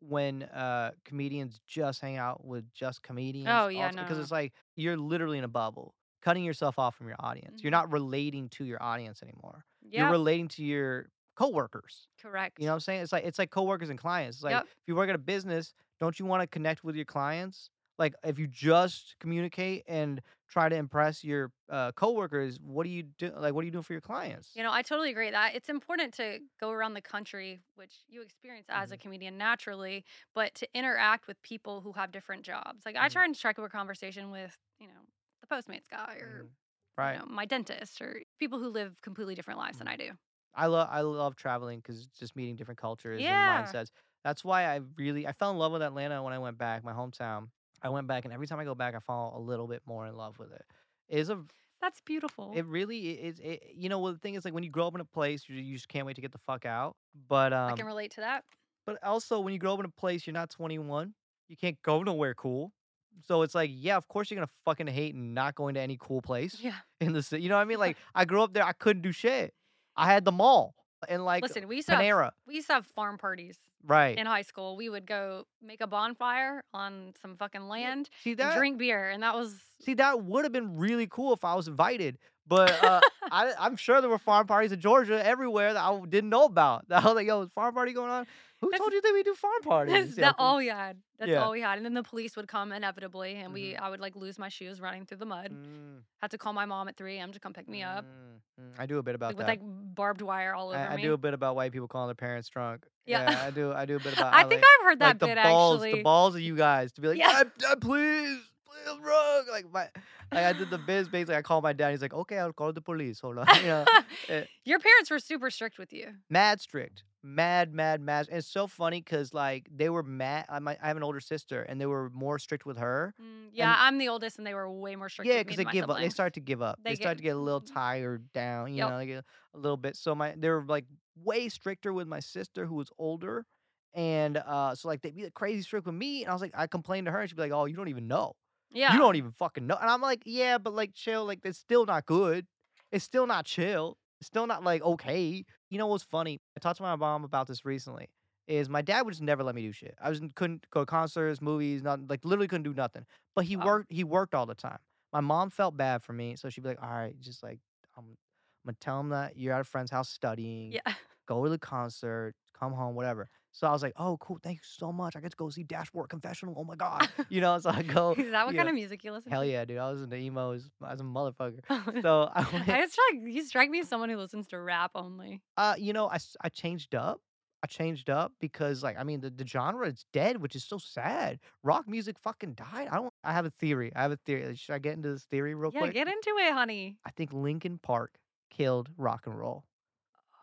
when uh comedians just hang out with just comedians. Oh, yeah, no, Because no. it's like you're literally in a bubble, cutting yourself off from your audience. You're Mhm. not relating to your audience anymore. yeah, You're relating to your coworkers. correct. You know what I'm saying? It's like it's like coworkers and clients. It's like Yep. if you work at a business, don't you want to connect with your clients? Like if you just communicate and try to impress your uh, coworkers, what do you do? Like what are you doing for your clients? You know, I totally agree that it's important to go around the country, which you experience as Mm-hmm. a comedian naturally, but to interact with people who have different jobs. Like I Mhm. try and strike up a conversation with, you know, the Postmates guy or Mhm. right. you know, my dentist or people who live completely different lives than Mhm. I do. I love I love traveling because just meeting different cultures Yeah. and mindsets. That's why I really I fell in love with Atlanta when I went back, my hometown. I went back, and every time I go back, I fall a little bit more in love with it. It is a That's beautiful. it really is. It, you know, well, the thing is, like when you grow up in a place, you, you just can't wait to get the fuck out. But I um, can relate to that. but also when you grow up in a place, you're not 21. You can't go nowhere cool. So it's like, yeah, of course you're gonna fucking hate not going to any cool place Yeah. in the city. You know what I mean? Like I grew up there, I couldn't do shit. I had the mall. And like Listen, we used to have, Panera. we used to have farm parties Right. in high school. We would go make a bonfire on some fucking land See and that? drink beer, and that was See, that would have been really cool if I was invited. But uh, I, I'm sure there were farm parties in Georgia everywhere that I didn't know about. That I was like, yo, is farm party going on? Who That's- told you that we do farm parties? that's Yeah, all we had. That's Yeah. all we had. And then the police would come inevitably, and we Mhm. I would like lose my shoes running through the mud. Mm, Had to call my mom at 3 a.m. to come pick me up mm, mm. I do a bit about like, with like barbed wire all over I, I me. do a bit about white people calling their parents drunk. Yeah. I do. I do a bit about. I how, think like, I've heard that like the balls, actually. the balls of you guys to be like, Yeah. "Dad, Dad, please, please, drunk. Like my, like I did the biz. Basically, I called my dad. He's like, okay, I'll call the police. Hold on, you know, eh, Your parents were super strict with you. mad strict, mad, mad, mad. And it's so funny because like they were mad. I, I have an older sister, and they were more strict with her. Mm, yeah, I'm the oldest, and they were way more strict. Yeah, because they give up. They start to give up. They, They start to get a little tired down. You Yep. know, they get a little bit. So my they were like way stricter with my sister who was older, and uh, so like they'd be like crazy strict with me. And I was like, I complained to her, and she'd be like, "Oh, you don't even know. Yeah. You don't even fucking know." And I'm like, "Yeah, but like chill. Like it's still not good. It's still not chill. It's still not like okay." You know what's funny? I talked to my mom about this recently. Is my dad would just never let me do shit. I was couldn't go to concerts, movies, nothing. Like literally couldn't do nothing. But he Oh. worked. He worked all the time. My mom felt bad for me, so she'd be like, "All right, just like I'm, I'm gonna tell him that you're at a friend's house studying. Yeah. Go to the concert, come home, whatever." So I was like, "Oh, cool, thank you so much. I get to go see Dashboard Confessional. Oh my god, you know." So I go. Is that what kind know, of music you listen Hell to? Hell yeah, dude! I was into emo as, as a motherfucker. So I went. I just strike you strike me as someone who listens to rap only. Uh, you know, I, I changed up. I changed up because like I mean the, the genre is dead, which is so sad. Rock music fucking died. I don't I have a theory. I have a theory. Should I get into this theory real Yeah, quick? Yeah, get into it, honey. I think Linkin Park killed rock and roll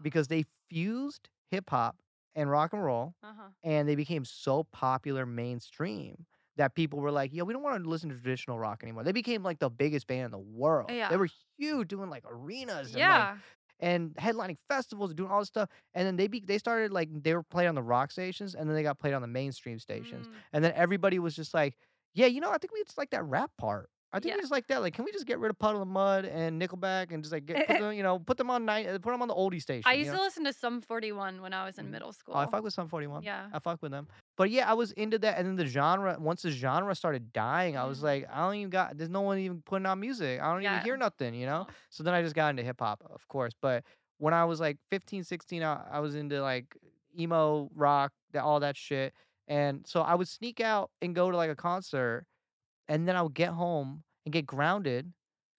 because they fused hip hop and rock and roll Uh huh. and they became so popular mainstream that people were like, "Yo, we don't want to listen to traditional rock anymore." They became like the biggest band in the world. Yeah. They were huge, doing like arenas and like Yeah. and headlining festivals, doing all this stuff. And then they be, they started like they were played on the rock stations, and then they got played on the mainstream stations. Mm, And then everybody was just like, "Yeah, you know, I think we just like that rap part. I think Yeah. just like that. Like, can we just get rid of Puddle of Mudd and Nickelback and just like get put them, you know, put them on night, put them on the oldie station." I you used know? to listen to Sum 41 when I was in Mm. middle school. Oh, I fuck with Sum 41. Yeah. I fuck with them. But yeah, I was into that. And then the genre, once the genre started dying, I was like, I don't even got, there's no one even putting out music. I don't Yeah. even hear nothing, you know? No. So then I just got into hip hop, of course. But when I was like 15, 16, I, I was into like emo, rock, all that shit. And so I would sneak out and go to like a concert. And then I would get home and get grounded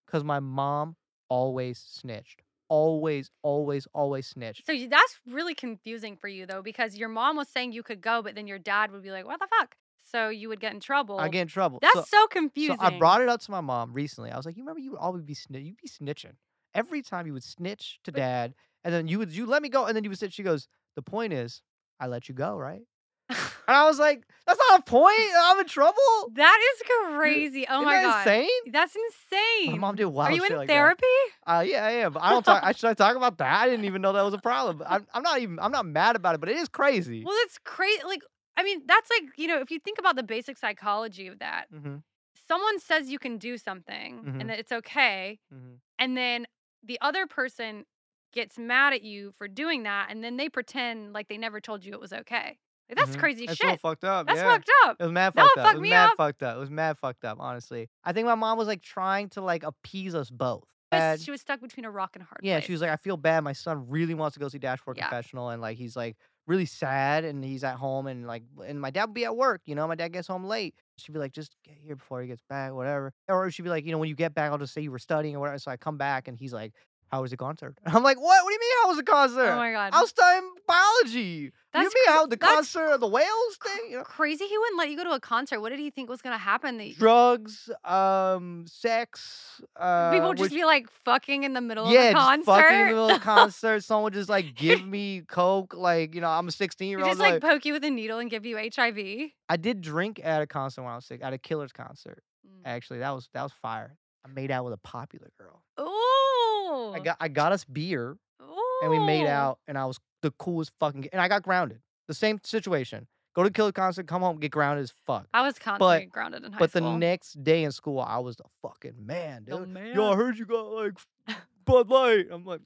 because my mom always snitched. Always, always, always snitched. So that's really confusing for you though, because your mom was saying you could go, but then your dad would be like, "What the fuck?" So you would get in trouble. I get in trouble. That's So- so, confusing. So I brought it up to my mom recently. I was like, you remember you would always be snitch. You'd be snitching every time you would snitch to But- dad, and then you would you let me go, and then you would sit. She goes, the point is, I let you go, right? And I was like, that's not a point. I'm in trouble. that is crazy. Oh Isn't my that god, insane? that's insane. My mom did wild Are you shit in like that. therapy? Uh, yeah, I am. But I don't talk. I should I talk about that? I didn't even know that was a problem. I'm, I'm not even. I'm not mad about it, but it is crazy. Well, it's crazy. Like, I mean, that's like you know, if you think about the basic psychology of that, hmm someone says you can do something Mhm. and that it's okay, hmm and then the other person gets mad at you for doing that, and then they pretend like they never told you it was okay. That's Mhm. crazy It's shit. so fucked up. that's yeah. fucked up. It was mad No, fucked it up. fucked it was mad up. fucked up. It was mad fucked up, honestly. I think my mom was like trying to like appease us both. Bad- She was stuck between a rock and a hard yeah, place. she was like, I feel bad. My son really wants to go see Dashboard Yeah. Confessional, and like he's like really sad, and he's at home, and like, and my dad would be at work. You know, my dad gets home late. She'd be like, just get here before he gets back, whatever. Or she'd be like, you know, when you get back, I'll just say you were studying or whatever. So I come back, and he's like, How was the concert? I'm like, What? What do you mean? How was the concert? oh my god, I was studying biology. That's you mean cr- how the concert of the whales thing? You know? crazy. He wouldn't let you go to a concert. What did he think was gonna happen? That drugs, um, sex. Uh, people would just which- be like fucking in the middle yeah, of a concert. fucking in the middle of the concert. Someone would just like give me coke, like you know, I'm a 16 year old. just like poke you with a needle and give you HIV. I did drink at a concert when I was sick, at a Killers concert. Mm. Actually, that was that was fire. I made out with a popular girl. Ooh. I oh. got I got us beer and we made oh. out, and I was the coolest fucking. And I got grounded. The same situation. Go to Killer concert, come home, get grounded as fuck. I was constantly grounded in high But the next day in school, I was the fucking man, dude. man. Yo, I heard you got like Bud Light. I'm like,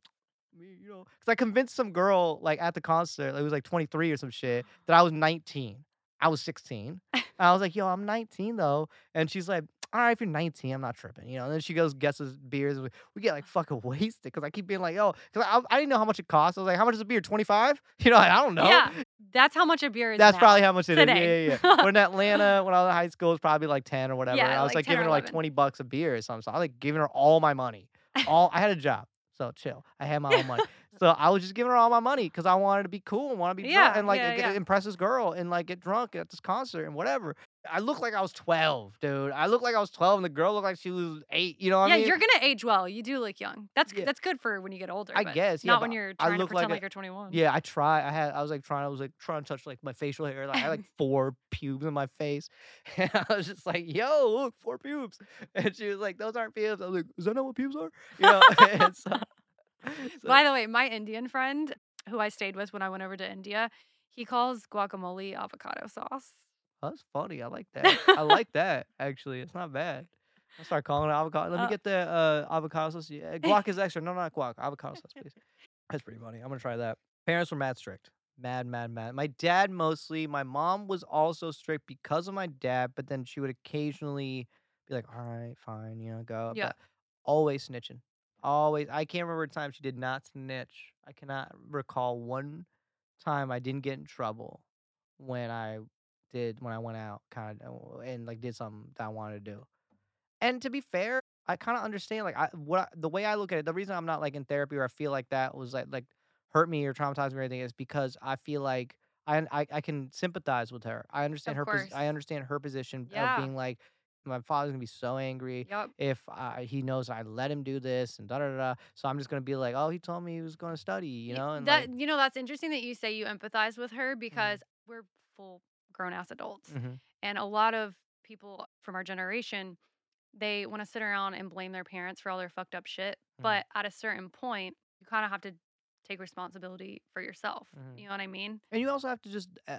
me, you know, because I convinced some girl like at the concert, it was like 23 or some shit, that I was 19. I was 16. I was like, yo, I'm 19 though. And she's like, all right, if you're 19, I'm not tripping, you know. And then she goes, guesses beers. We, we get like fucking wasted because I keep being like, oh, yo, because I, I didn't know how much it costs. I was like, how much is a beer? 25? You know, I don't know. Yeah, that's how much a beer is. That's now. probably how much it is. today. Yeah, yeah, yeah. when in Atlanta, when I was in high school, it was probably like 10 or whatever. Yeah, and I was like like giving her like 20 bucks a beer or something. So I was like giving her all my money. All I had a job. So chill. I had my own money. So I was just giving her all my money because I wanted to be cool and want to be drunk and like yeah, get- yeah. impress this girl and like get drunk at this concert and whatever. I looked like I was 12, dude. I looked like I was 12 and the girl looked like she was eight. You know what yeah, I mean? you're gonna age well. You do look young. That's Yeah. that's good for when you get older. I but guess, yeah, not when you're I trying to pretend like like, a- you're 21. Yeah, I try. I had. I was like trying. I was like trying to touch like my facial hair. Like I had like four pubes in my face, and I was just like, "Yo, look, four pubes." And she was like, "Those aren't pubes." I was like, "Is that not what pubes are?" You know. and so, so- By the way, my Indian friend who I stayed with when I went over to India, he calls guacamole avocado sauce. Oh, that's funny. I like that. I like that. Actually, it's not bad. I'll start calling it avocado. Let me Uh, get the uh, avocado sauce. Yeah, guac is extra. No, not guac. Avocado sauce, please. That's pretty funny. I'm gonna try that. Parents were mad strict. Mad, mad, mad. My dad mostly. My mom was also strict because of my dad, but then she would occasionally be like, "All right, fine, you know, go." Yeah. But always snitching. Always. I can't remember a time she did not snitch. I cannot recall one time I didn't get in trouble when I did when I went out kind of oh, and like did something that I wanted to do. And to be fair, I kind of understand like I what I, the way I look at it. The reason I'm not like in therapy or I feel like that was like like hurt me or traumatized me or anything is because I feel like I I, I can sympathize with her. I understand Of her. Pos- I understand her position Yeah. of being like my father's gonna be so angry Yep. if I, he knows I let him do this and da da da. da. So I'm just gonna be like, oh, he told me he was gonna study, you know, and that like, Mm-hmm. you know that's interesting that you say you empathize with her because we're full grown ass adults mhm. and a lot of people from our generation they want to sit around and blame their parents for all their fucked up shit Mhm. but at a certain point you kind of have to take responsibility for yourself Mhm. you know what i mean and you also have to just uh,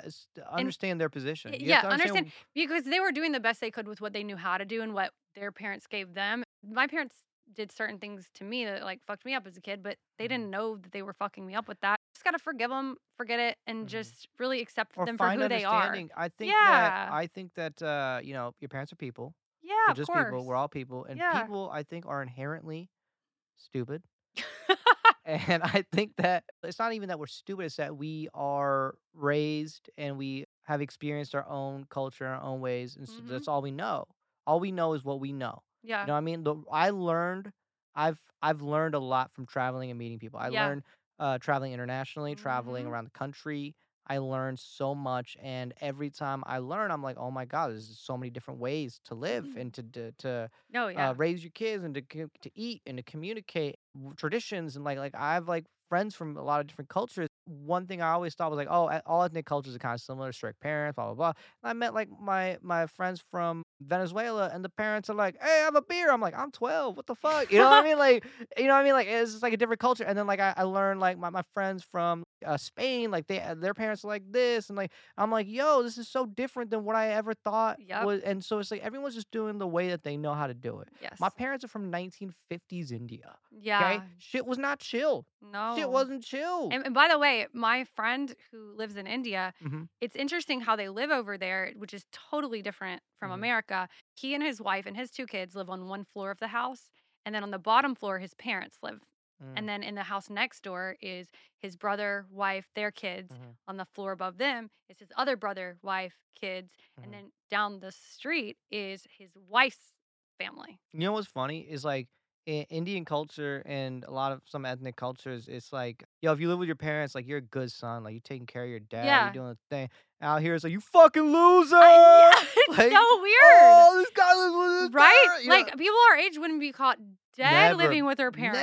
understand their position. You yeah to understand because they were doing the best they could with what they knew how to do and what their parents gave them my parents did certain things to me that like fucked me up as a kid but they Mhm. didn't know that they were fucking me up with that just gotta forgive them forget it and Mhm. just really accept or them for who they are. I think that I think that uh, you know your parents are people. yeah of just course people. We're all people, and Yeah. people I think are inherently stupid. And I think that it's not even that we're stupid, it's that we are raised and we have experienced our own culture, our own ways, and so Mhm. that's all we know. All we know is what we know. yeah You know what I mean? The, I learned, I've I've learned a lot from traveling and meeting people. I Yeah. learned uh, traveling internationally, traveling Mhm. around the country. I learned so much, and every time I learn, I'm like, oh my god, there's so many different ways to live Mhm. and to to, to oh yeah uh, raise your kids and to to eat and to communicate traditions and like like I have like friends from a lot of different cultures. One thing I always thought was like, oh, all ethnic cultures are kind of similar, strict parents, blah blah blah. And I met like my my friends from Venezuela, and the parents are like, hey, have a beer. I'm like, I'm 12. What the fuck? You know what I mean? Like, you know what I mean? Like, it's just like a different culture. And then like I, I learned like my, my friends from uh, Spain, like they their parents are like this, and like I'm like, yo, this is so different than what I ever thought. Yep. Was, and so it's like everyone's just doing the way that they know how to do it. yes My parents are from 1950s India. yeah Okay, shit was not chill. no Shit wasn't chill. and, and by the way my friend who lives in india Mhm. it's interesting how they live over there which is totally different from Mhm. america he and his wife and his two kids live on one floor of the house and then on the bottom floor his parents live Mm, and then in the house next door is his brother wife their kids Mhm. on the floor above them is his other brother wife kids Mhm. and then down the street is his wife's family you know what's funny is like in Indian culture and a lot of some ethnic cultures, it's like, yo, if you live with your parents, like you're a good son, like you're taking care of your dad, Yeah. you're doing the thing. Out here, it's like you fucking loser. yeah, it's Like, so weird Oh, this guy lives with his right parent," you know? like people our age wouldn't be caught dead Never. living with their parents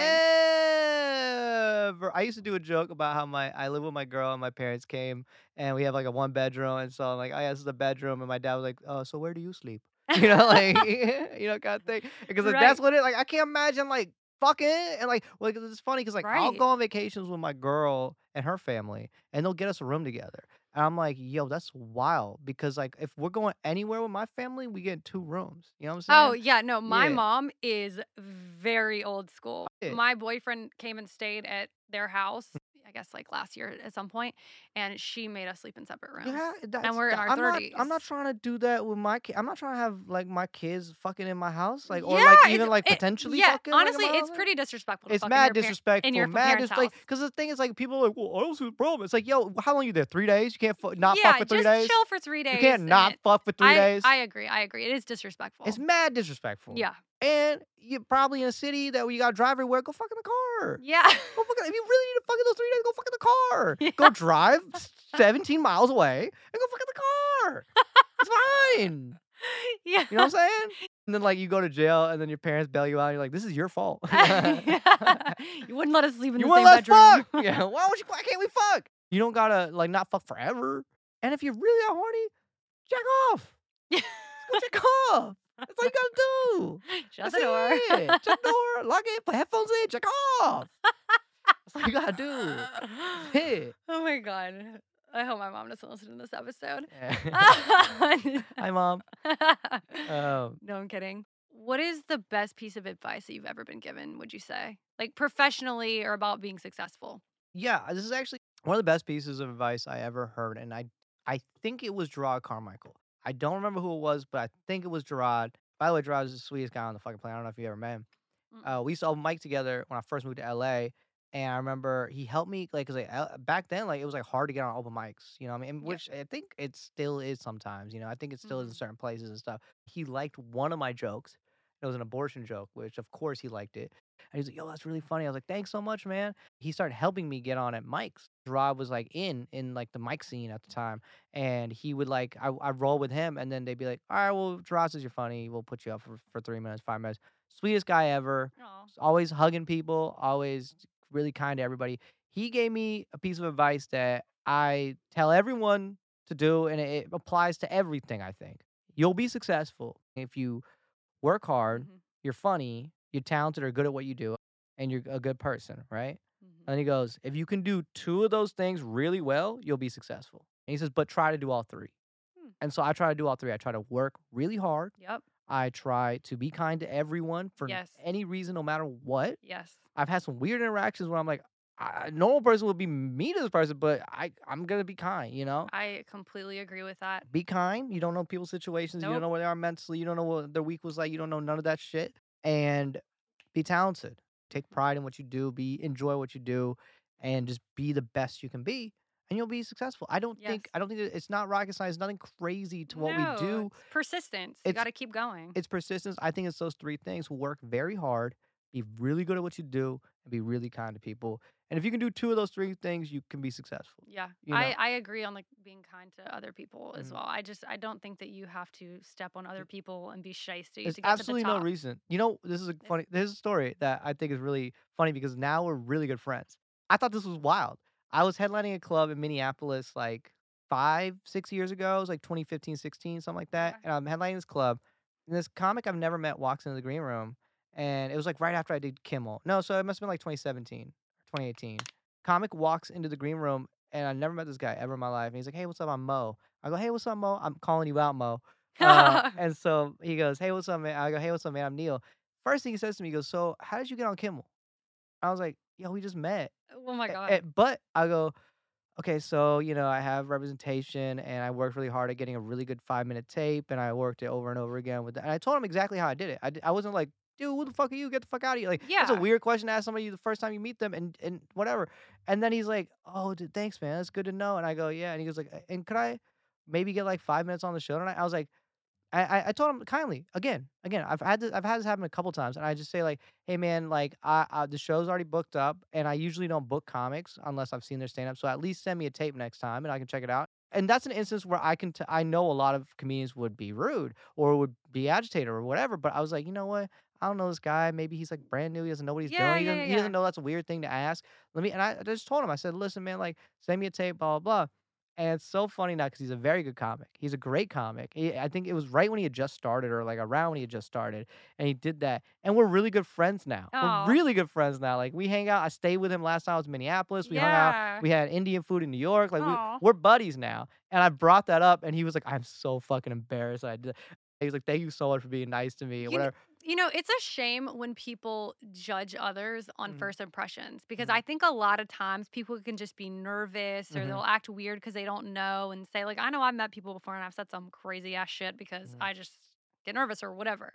Never. I used to do a joke about how my I live with my girl and my parents came and we have like a one bedroom and so I'm like, oh yeah, this is a bedroom and my dad was like, oh, so where do you sleep? You know, like you know, kind of thing. Because like, that's what it like. I can't imagine like fucking and like well, 'cause it's funny because like I'll go on vacations with my girl and her family and they'll get us a room together. And I'm like, yo, that's wild because like if we're going anywhere with my family, we get two rooms. You know what I'm oh, saying? Oh yeah, no, my Yeah. mom is very old school. Yeah. My boyfriend came and stayed at their house. I guess like last year at some point, and she made us sleep in separate rooms. Yeah, that's, we're in our I'm not, 30s. I'm not trying to do that with my kid. I'm not trying to have like my kids fucking in my house, like or Yeah, like even like it- potentially. Yeah, fucking, like, in honestly, my it's pretty disrespectful. To It's in mad disrespectful. your mad parents' just like because the thing is like people are like, well, I don't see the problem. It's like, yo, how long you there? Three days? You can't fu- not yeah, fuck for three just days. chill for three days. You can't not it- fuck for three I, days. I agree. I agree. It is disrespectful. it's mad disrespectful. yeah, and you're probably in a city that you got to drive everywhere. Go fuck in the car. yeah. Go fuck if you really need to fuck in those three days, go fuck in the car. Yeah. Go drive 17 miles away and go fuck in the car. it's fine. yeah. You know what I'm saying? And then like you go to jail and then your parents bail you out. And you're like, this is your fault. you wouldn't let us sleep in you the same let bedroom. fuck. Yeah. Why would you? Why can't we fuck? You don't gotta like not fuck forever. And if you really are horny, jack off. Yeah. Go jack off. That's all you gotta do. Shut That's the door. it. Shut the door. Lock it. Put headphones in. Check off. That's all you gotta do. Hit. oh my god. I hope my mom doesn't listen to this episode. Hi, mom. Um, no, I'm kidding. What is the best piece of advice that you've ever been given, would you say? Like professionally or about being successful? yeah, this is actually one of the best pieces of advice I ever heard, and I I think it was Jerrod Carmichael. I don't remember who it was, but I think it was Jerrod. By the way, Jerrod is the sweetest guy on the fucking planet. I don't know if you ever met him. Mm-mm. Uh, we used to open mic together when I first moved to LA, and I remember he helped me like because like, back then like it was like hard to get on open mics, you know. what I mean, Yeah. which I think it still is sometimes. You know, I think it still is in Mhm. certain places and stuff. He liked one of my jokes. It was an abortion joke, which of course he liked it. And he's like, "Yo, that's really funny." I was like, "Thanks so much, man." He started helping me get on at mics. Rob was like in in like the mic scene at the time, and he would like I I roll with him, and then they'd be like, "All right, well, Jerrod says you're funny. We'll put you up for for three minutes, five minutes." Sweetest guy ever Aw. always hugging people, always really kind to everybody. He gave me a piece of advice that I tell everyone to do, and it, applies to everything. I think you'll be successful if you work hard, Mhm, you're funny, you're talented or good at what you do, and you're a good person, right? mhm. And he goes, if you can do two of those things really well, you'll be successful. And he says, but try to do all three. Hmm. And so I try to do all three. I try to work really hard. Yep. I try to be kind to everyone for Yes. any reason, no matter what. Yes. I've had some weird interactions where I'm like, a normal person would be mean to this person, but I I'm gonna be kind. You know, I completely agree with that. be kind. You don't know people's situations. You don't know where they are mentally. You don't know what their week was like. You don't know none of that shit. And be talented. Take pride in what you do. Be enjoy what you do, and just be the best you can be, and you'll be successful. I don't think I don't think it's not rocket science. Nothing crazy to what we do. it's persistence. You got to keep going. It's persistence. I think it's those three things. Work very hard, be really good at what you do, and be really kind to people. And if you can do two of those three things, you can be successful. yeah, you I, know. I agree on like being kind to other people as Mhm. well. I just I don't think that you have to step on other people and be shisty There's to get absolutely to the no reason. You know, this is a funny. This is a story that I think is really funny because now we're really good friends. I thought this was wild. I was headlining a club in Minneapolis like five, six years ago. It was like 2015, 16, something like that. And I'm headlining this club. And this comic I've never met walks into the green room. And it was like right after I did Kimmel. No, so it must have been like 2017 2018. Comic walks into the green room, and I never met this guy ever in my life. And he's like, "Hey, what's up? I'm Mo." I go, "Hey, what's up, Mo? I'm calling you out, Mo." Uh, and so he goes, "Hey, what's up, man?" I go, "Hey, what's up, man? I'm Neel." First thing he says to me, he goes, "So, how did you get on Kimmel?" I was like, "Yo, we just met." oh my god. a- but I go, "Okay, so you know, I have representation, and I worked really hard at getting a really good five minute tape, and I worked it over and over again with that." And I told him exactly how I did it. I, d- I wasn't like, "Dude, who the fuck are you? Get the fuck out of here!" Like, yeah. that's a weird question to ask somebody the first time you meet them, and and whatever. And then he's like, "Oh, dude, thanks, man. That's good to know." And I go, "Yeah." And he goes like, "And could I maybe get like five minutes on the show tonight?" I was like. I, I, I told him kindly again, again. I've had this, I've had this happen a couple times, and I just say like, "Hey man, like I, I the show's already booked up, and I usually don't book comics unless I've seen their stand up. So at least send me a tape next time, and I can check it out." And that's an instance where I can, t- I know a lot of comedians would be rude or would be agitated or whatever, but I was like, you know what? I don't know this guy. Maybe he's like brand new. He doesn't know what he's Yeah, doing. He yeah, doesn't, yeah, he doesn't know that's a weird thing to ask. Let me, and I just told him, I said, listen, man, like send me a tape, blah blah blah. And it's so funny now because he's a very good comic. He's a great comic. He, I think it was right when he had just started, or like around when he had just started, and he did that. And we're really good friends now. Aw. We're really good friends now. Like we hang out. I stayed with him last time I was in Minneapolis. We hung out. We had Indian food in New York. Like we, we're buddies now. And I brought that up, and he was like, "I'm so fucking embarrassed." I did. He was like, "Thank you so much for being nice to me." You whatever. You know, it's a shame when people judge others on Mhm. first impressions because Mhm. I think a lot of times people can just be nervous or Mhm. they'll act weird because they don't know and say, like, I know I've met people before and I've said some crazy ass shit because Mhm. I just get nervous or whatever.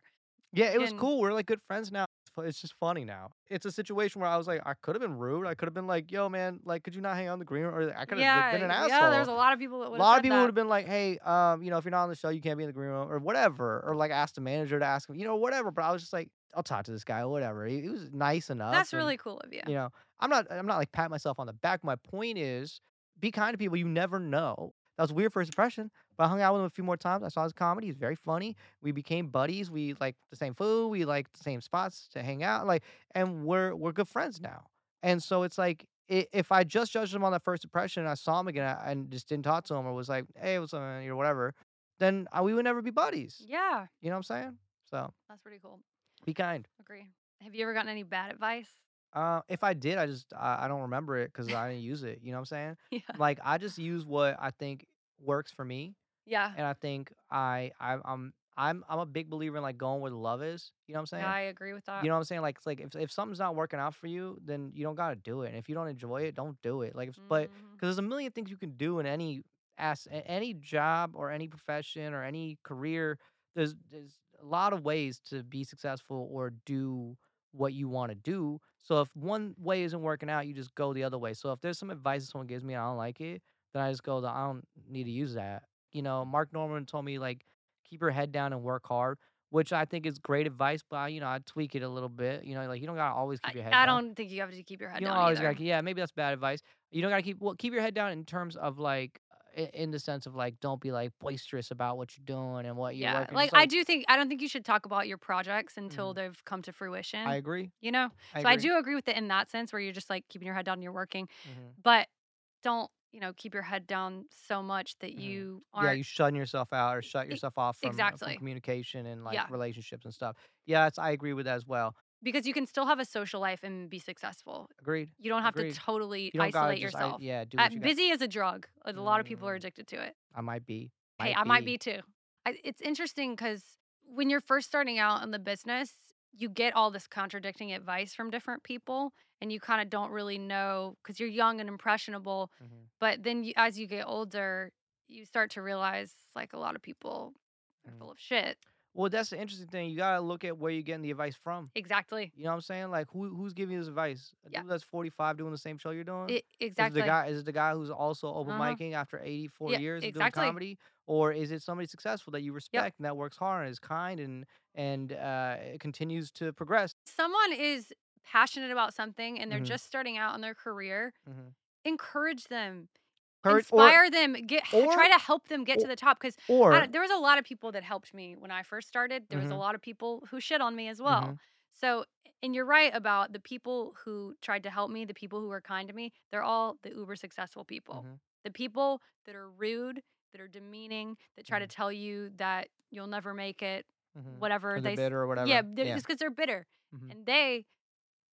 Yeah, it was cool. We're like good friends now. It's just funny now. It's a situation where I was like, I could have been rude. I could have been like, yo, man, like, could you not hang out in the green room? Or I could have Yeah, been an asshole. yeah. There's a lot of people that would. a lot of people would have been like, hey, um, you know, if you're not on the show, you can't be in the green room or whatever. Or like ask the manager to ask him, you know, whatever. But I was just like, I'll talk to this guy, or whatever. He, he was nice enough. That's and, really cool of you. You know, I'm not I'm not like pat myself on the back. My point is be kind to people. You never know. That was weird first impression, but I hung out with him a few more times. I saw his comedy. He's very funny. We became buddies. We like the same food. We like the same spots to hang out. Like, and we're we're good friends now. And so it's like if I just judged him on that first impression and I saw him again and just didn't talk to him or was like, hey, what's up, man, or whatever, then we would never be buddies. Yeah, You know what I'm saying? So that's pretty cool. be kind. Agree. Have you ever gotten any bad advice? Uh, if I did, I just I, I don't remember it because I didn't use it. You know what I'm saying? Yeah. Like I just use what I think works for me, Yeah. and I think I, I I'm I'm I'm a big believer in like going where the love is. You know what I'm saying? Yeah, I agree with that. You know what I'm saying? Like it's like if if something's not working out for you, then you don't gotta do it. And if you don't enjoy it, don't do it. Like, if, but Mhm. because there's a million things you can do in any as a- any job or any profession or any career. There's there's a lot of ways to be successful or do what you want to do. So if one way isn't working out, you just go the other way. So if there's some advice someone gives me and I don't like it, then I just go, I don't need to use that. You know, Mark Normand told me like keep your head down and work hard, which I think is great advice. But I, you know, I tweak it a little bit. You know, like you don't gotta always keep your head I, I down. don't think you have to keep your head You down don't always either. gotta. Yeah, maybe that's bad advice. You don't gotta keep. Well, keep your head down in terms of like, in the sense of like, don't be like boisterous about what you're doing and what you're yeah, working. like, Just, I do think I don't think you should talk about your projects until Mhm. they've come to fruition. I agree. you know, I so I do agree with it in that sense, where you're just like keeping your head down and you're working, Mhm. but don't you know keep your head down so much that Mhm. you Yeah, aren't. you shutting yourself out or shut yourself off from, uh, from exactly. communication and like Yeah. relationships and stuff. Yeah, that's, I agree with that as well. Because you can still have a social life and be successful. Agreed. You don't have Agreed. to totally You isolate just, I- yourself. yeah, do Uh, what you got. busy is a drug. A lot of people are Mm. addicted to it. I might be. Hey, I might be too. I, it's interesting because when you're first starting out in the business, you get all this contradicting advice from different people, and you kind of don't really know because you're young and impressionable. Mhm. But then, you, as you get older, you start to realize like a lot of people are Mhm. full of shit. Well, that's the interesting thing. You gotta look at where you're getting the advice from. Exactly. You know what I'm saying? Like, who who's giving you this advice? A Yeah. dude that's 45 doing the same show you're doing? It, Is exactly. it the guy? Is it the guy who's also open Uh-huh. micing after 84 Yeah, years of exactly. doing comedy, or is it somebody successful that you respect and that works hard and is kind and and uh, continues to progress? Someone is passionate about something and they're Mhm. just starting out in their career. Mhm. Encourage them. Courage- or inspire them get or- try to help them get to the top because there was a lot of people that helped me when i first started there was a Mhm. lot of people who shit on me as well Mhm. so and you're right about the people who tried to help me the people who were kind to me they're all the uber successful people Mhm. the people that are rude that are demeaning that try to tell you that you'll never make it Mhm. whatever they they're bitter or whatever. yeah they're, just because they're bitter and they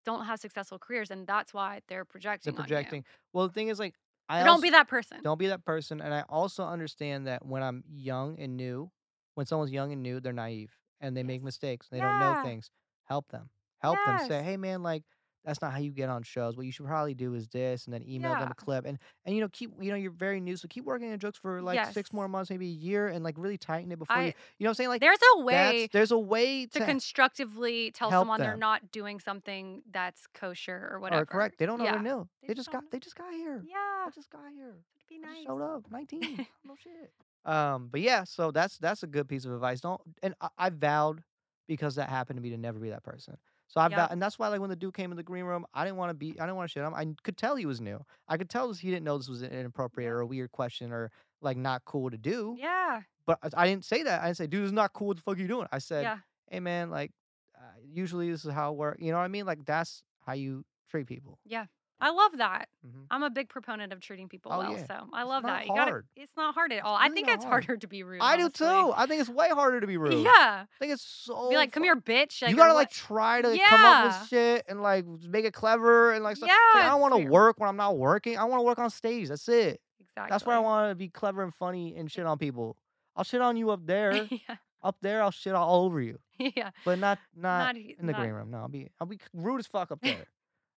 don't have successful careers and that's why they're projecting They're projecting. Well, the thing is, like, I So don't also- be that person Don't be that person. And I also understand that when I'm young and new, when someone's young and new, they're naive and they make mistakes. They don't know things. Help them. Help them. Say, hey man, like that's not how you get on shows. What you should probably do is this, and then email them a clip. And and you know, keep you know, you're very new, so keep working on jokes for like six more months, maybe a year, and like really tighten it before you. I- You know what I'm saying? Like there's a way there's a way to to, constructively tell someone they're not doing something that's kosher or whatever. or correct. They don't know yeah. they're new. They They just just got know. they just got here. Yeah, I just got here. it'd be nice. showed up, 19. no shit. Um, but yeah, so that's that's a good piece of advice. Don't and I, I vowed because that happened to me to never be that person. So I Yep. vowed, and that's why like when the dude came in the green room, I didn't want to be, I didn't want to shit him. I could tell he was new. I could tell he didn't know this was an inappropriate or a weird question or like not cool to do. Yeah, But I- I didn't say that. I didn't say, dude, this is not cool. What the fuck are you doing? I said, yeah, hey man, like uh, usually this is how it works. You know what I mean? Like that's how you treat people. yeah. I love that. Mhm. I'm a big proponent of treating people Oh, well, yeah. so I It's love that. You gotta, it's not hard at all. It's I think it's hard. harder to be rude. I do too. I think it's way harder to be rude. Yeah, I think it's so. be like, come here, bitch. Like, you gotta like try to come up with shit and like make it clever and like stuff. Yeah, Say, I don't want to work when I'm not working. I want to work on stage. That's it. exactly. That's where I want to be clever and funny and shit on people. I'll shit on you up there. yeah, Up there, I'll shit all over you, yeah. but not not, Not in the not- green room. No, I'll be I'll be rude as fuck up there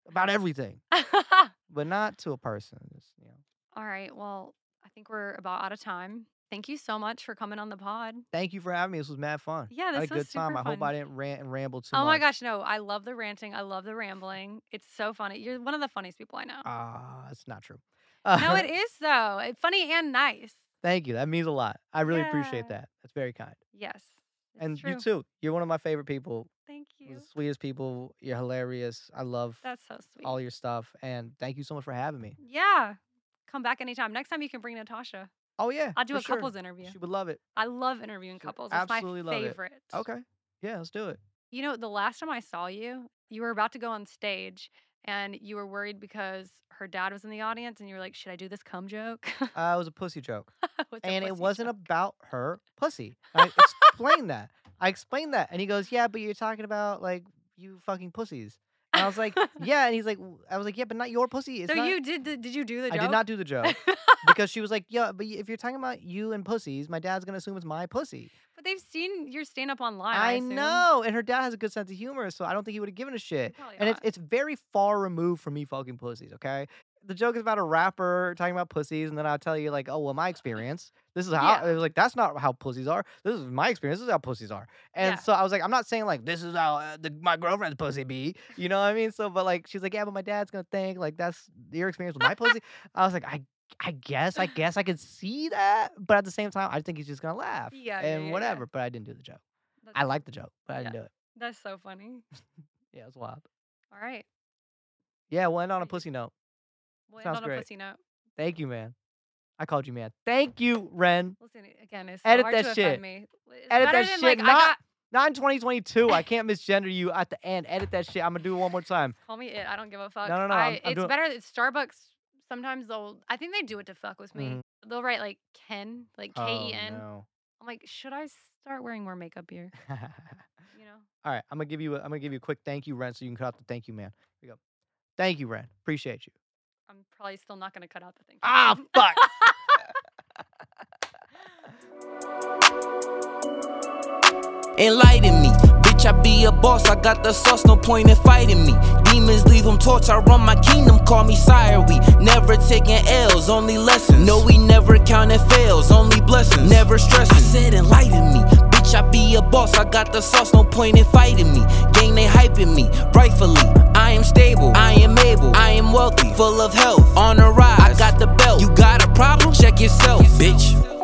about everything, but not to a person. Just, you know. All right. Well, I think we're about out of time. Thank you so much for coming on the pod. Thank you for having me. This was mad fun. Yeah, I had a was good time. super I hope. I didn't rant and ramble too oh much. my gosh, no. I love the ranting. I love the rambling. It's so funny. You're one of the funniest people I know. Ah, it's not true. no, it is though. It, funny and nice. Thank you. That means a lot. I really appreciate that. That's very kind. Yes. And true. you too. You're one of my favorite people. Thank you. the sweetest people. You're hilarious. I love That's so sweet. all your stuff. And thank you so much for having me. yeah. Come back anytime. Next time you can bring Natasha. Oh yeah. I'll do a sure. couples interview. She would love it. I love interviewing couples. It's my absolutely love it. favorite. Okay. Yeah, let's do it. You know, the last time I saw you, you were about to go on stage and you were worried because her dad was in the audience and you were like, should I do this cum joke? Uh, it was a pussy joke. And it wasn't joke? about her pussy. I explained that. I explained that. And he goes, Yeah, but you're talking about like you fucking pussies. And I was like, Yeah. And he's like, I was like, Yeah, but not your pussy. It's so not. you did the, did you do the I joke? did not do the joke because she was like, Yeah, but if you're talking about you and pussies, my dad's gonna assume it's my pussy. but they've seen your stand up online. I, I know. And her dad has a good sense of humor, so I don't think he would have given a shit. Probably And it's it's very far removed from me fucking pussies, okay? The joke is about a rapper talking about pussies, and then I'll tell you, like, oh, well, my experience. This is how Yeah. it was like, that's not how pussies are. This is my experience. This is how pussies are. And Yeah. so I was like, I'm not saying like this is how uh, the, my girlfriend's pussy be. You know what I mean? So, but like, she's like, yeah, but my dad's gonna think like that's your experience with my pussy. I was like, I I guess, I guess I could see that, but at the same time, I think he's just gonna laugh. Yeah, and yeah, yeah. whatever. But I didn't do the joke. I That's- like the joke, but I didn't do it. That's so funny. Yeah, it was wild. All right. Yeah, we'll on a pussy note. We'll Sounds end on great. a pussy note. Thank you, man. I called you, man. Thank you, Wrenn. Listen, again, it's so Edit hard that to shit. offend me. It's Edit better that than, shit. Like, I Not- got, Not in 2022. I can't misgender you at the end. Edit that shit. I'm gonna do it one more time. Call me it. I don't give a fuck. no, no, I, I'm- I'm it's doing- better. It's Starbucks. Sometimes they'll. I think they do it to fuck with me. Mhm. They'll write like Ken, like K E N. Oh, no. I'm like, should I start wearing more makeup here? You know. All right, I'm gonna give you. A, I'm gonna give you a quick thank you, Wrenn, so you can cut out the thank you, man. Here we go. Thank you, Wrenn. Appreciate you. I'm probably still not gonna cut out the thing. Ah, fuck. Enlighten me, bitch. I be a boss. I got the sauce, no point in fighting me. Demons leave them torch. I run my kingdom, call me sire. We never taking L's, only lessons. No, we never counting fails, only blessings. Never stressing. I said enlighten me, bitch. I be a boss. I got the sauce, no point in fighting me. Gang they hyping me, rightfully. Am stable, I am able, I am wealthy, full of health, on a rise. I got the belt. You got a problem? Check yourself, bitch.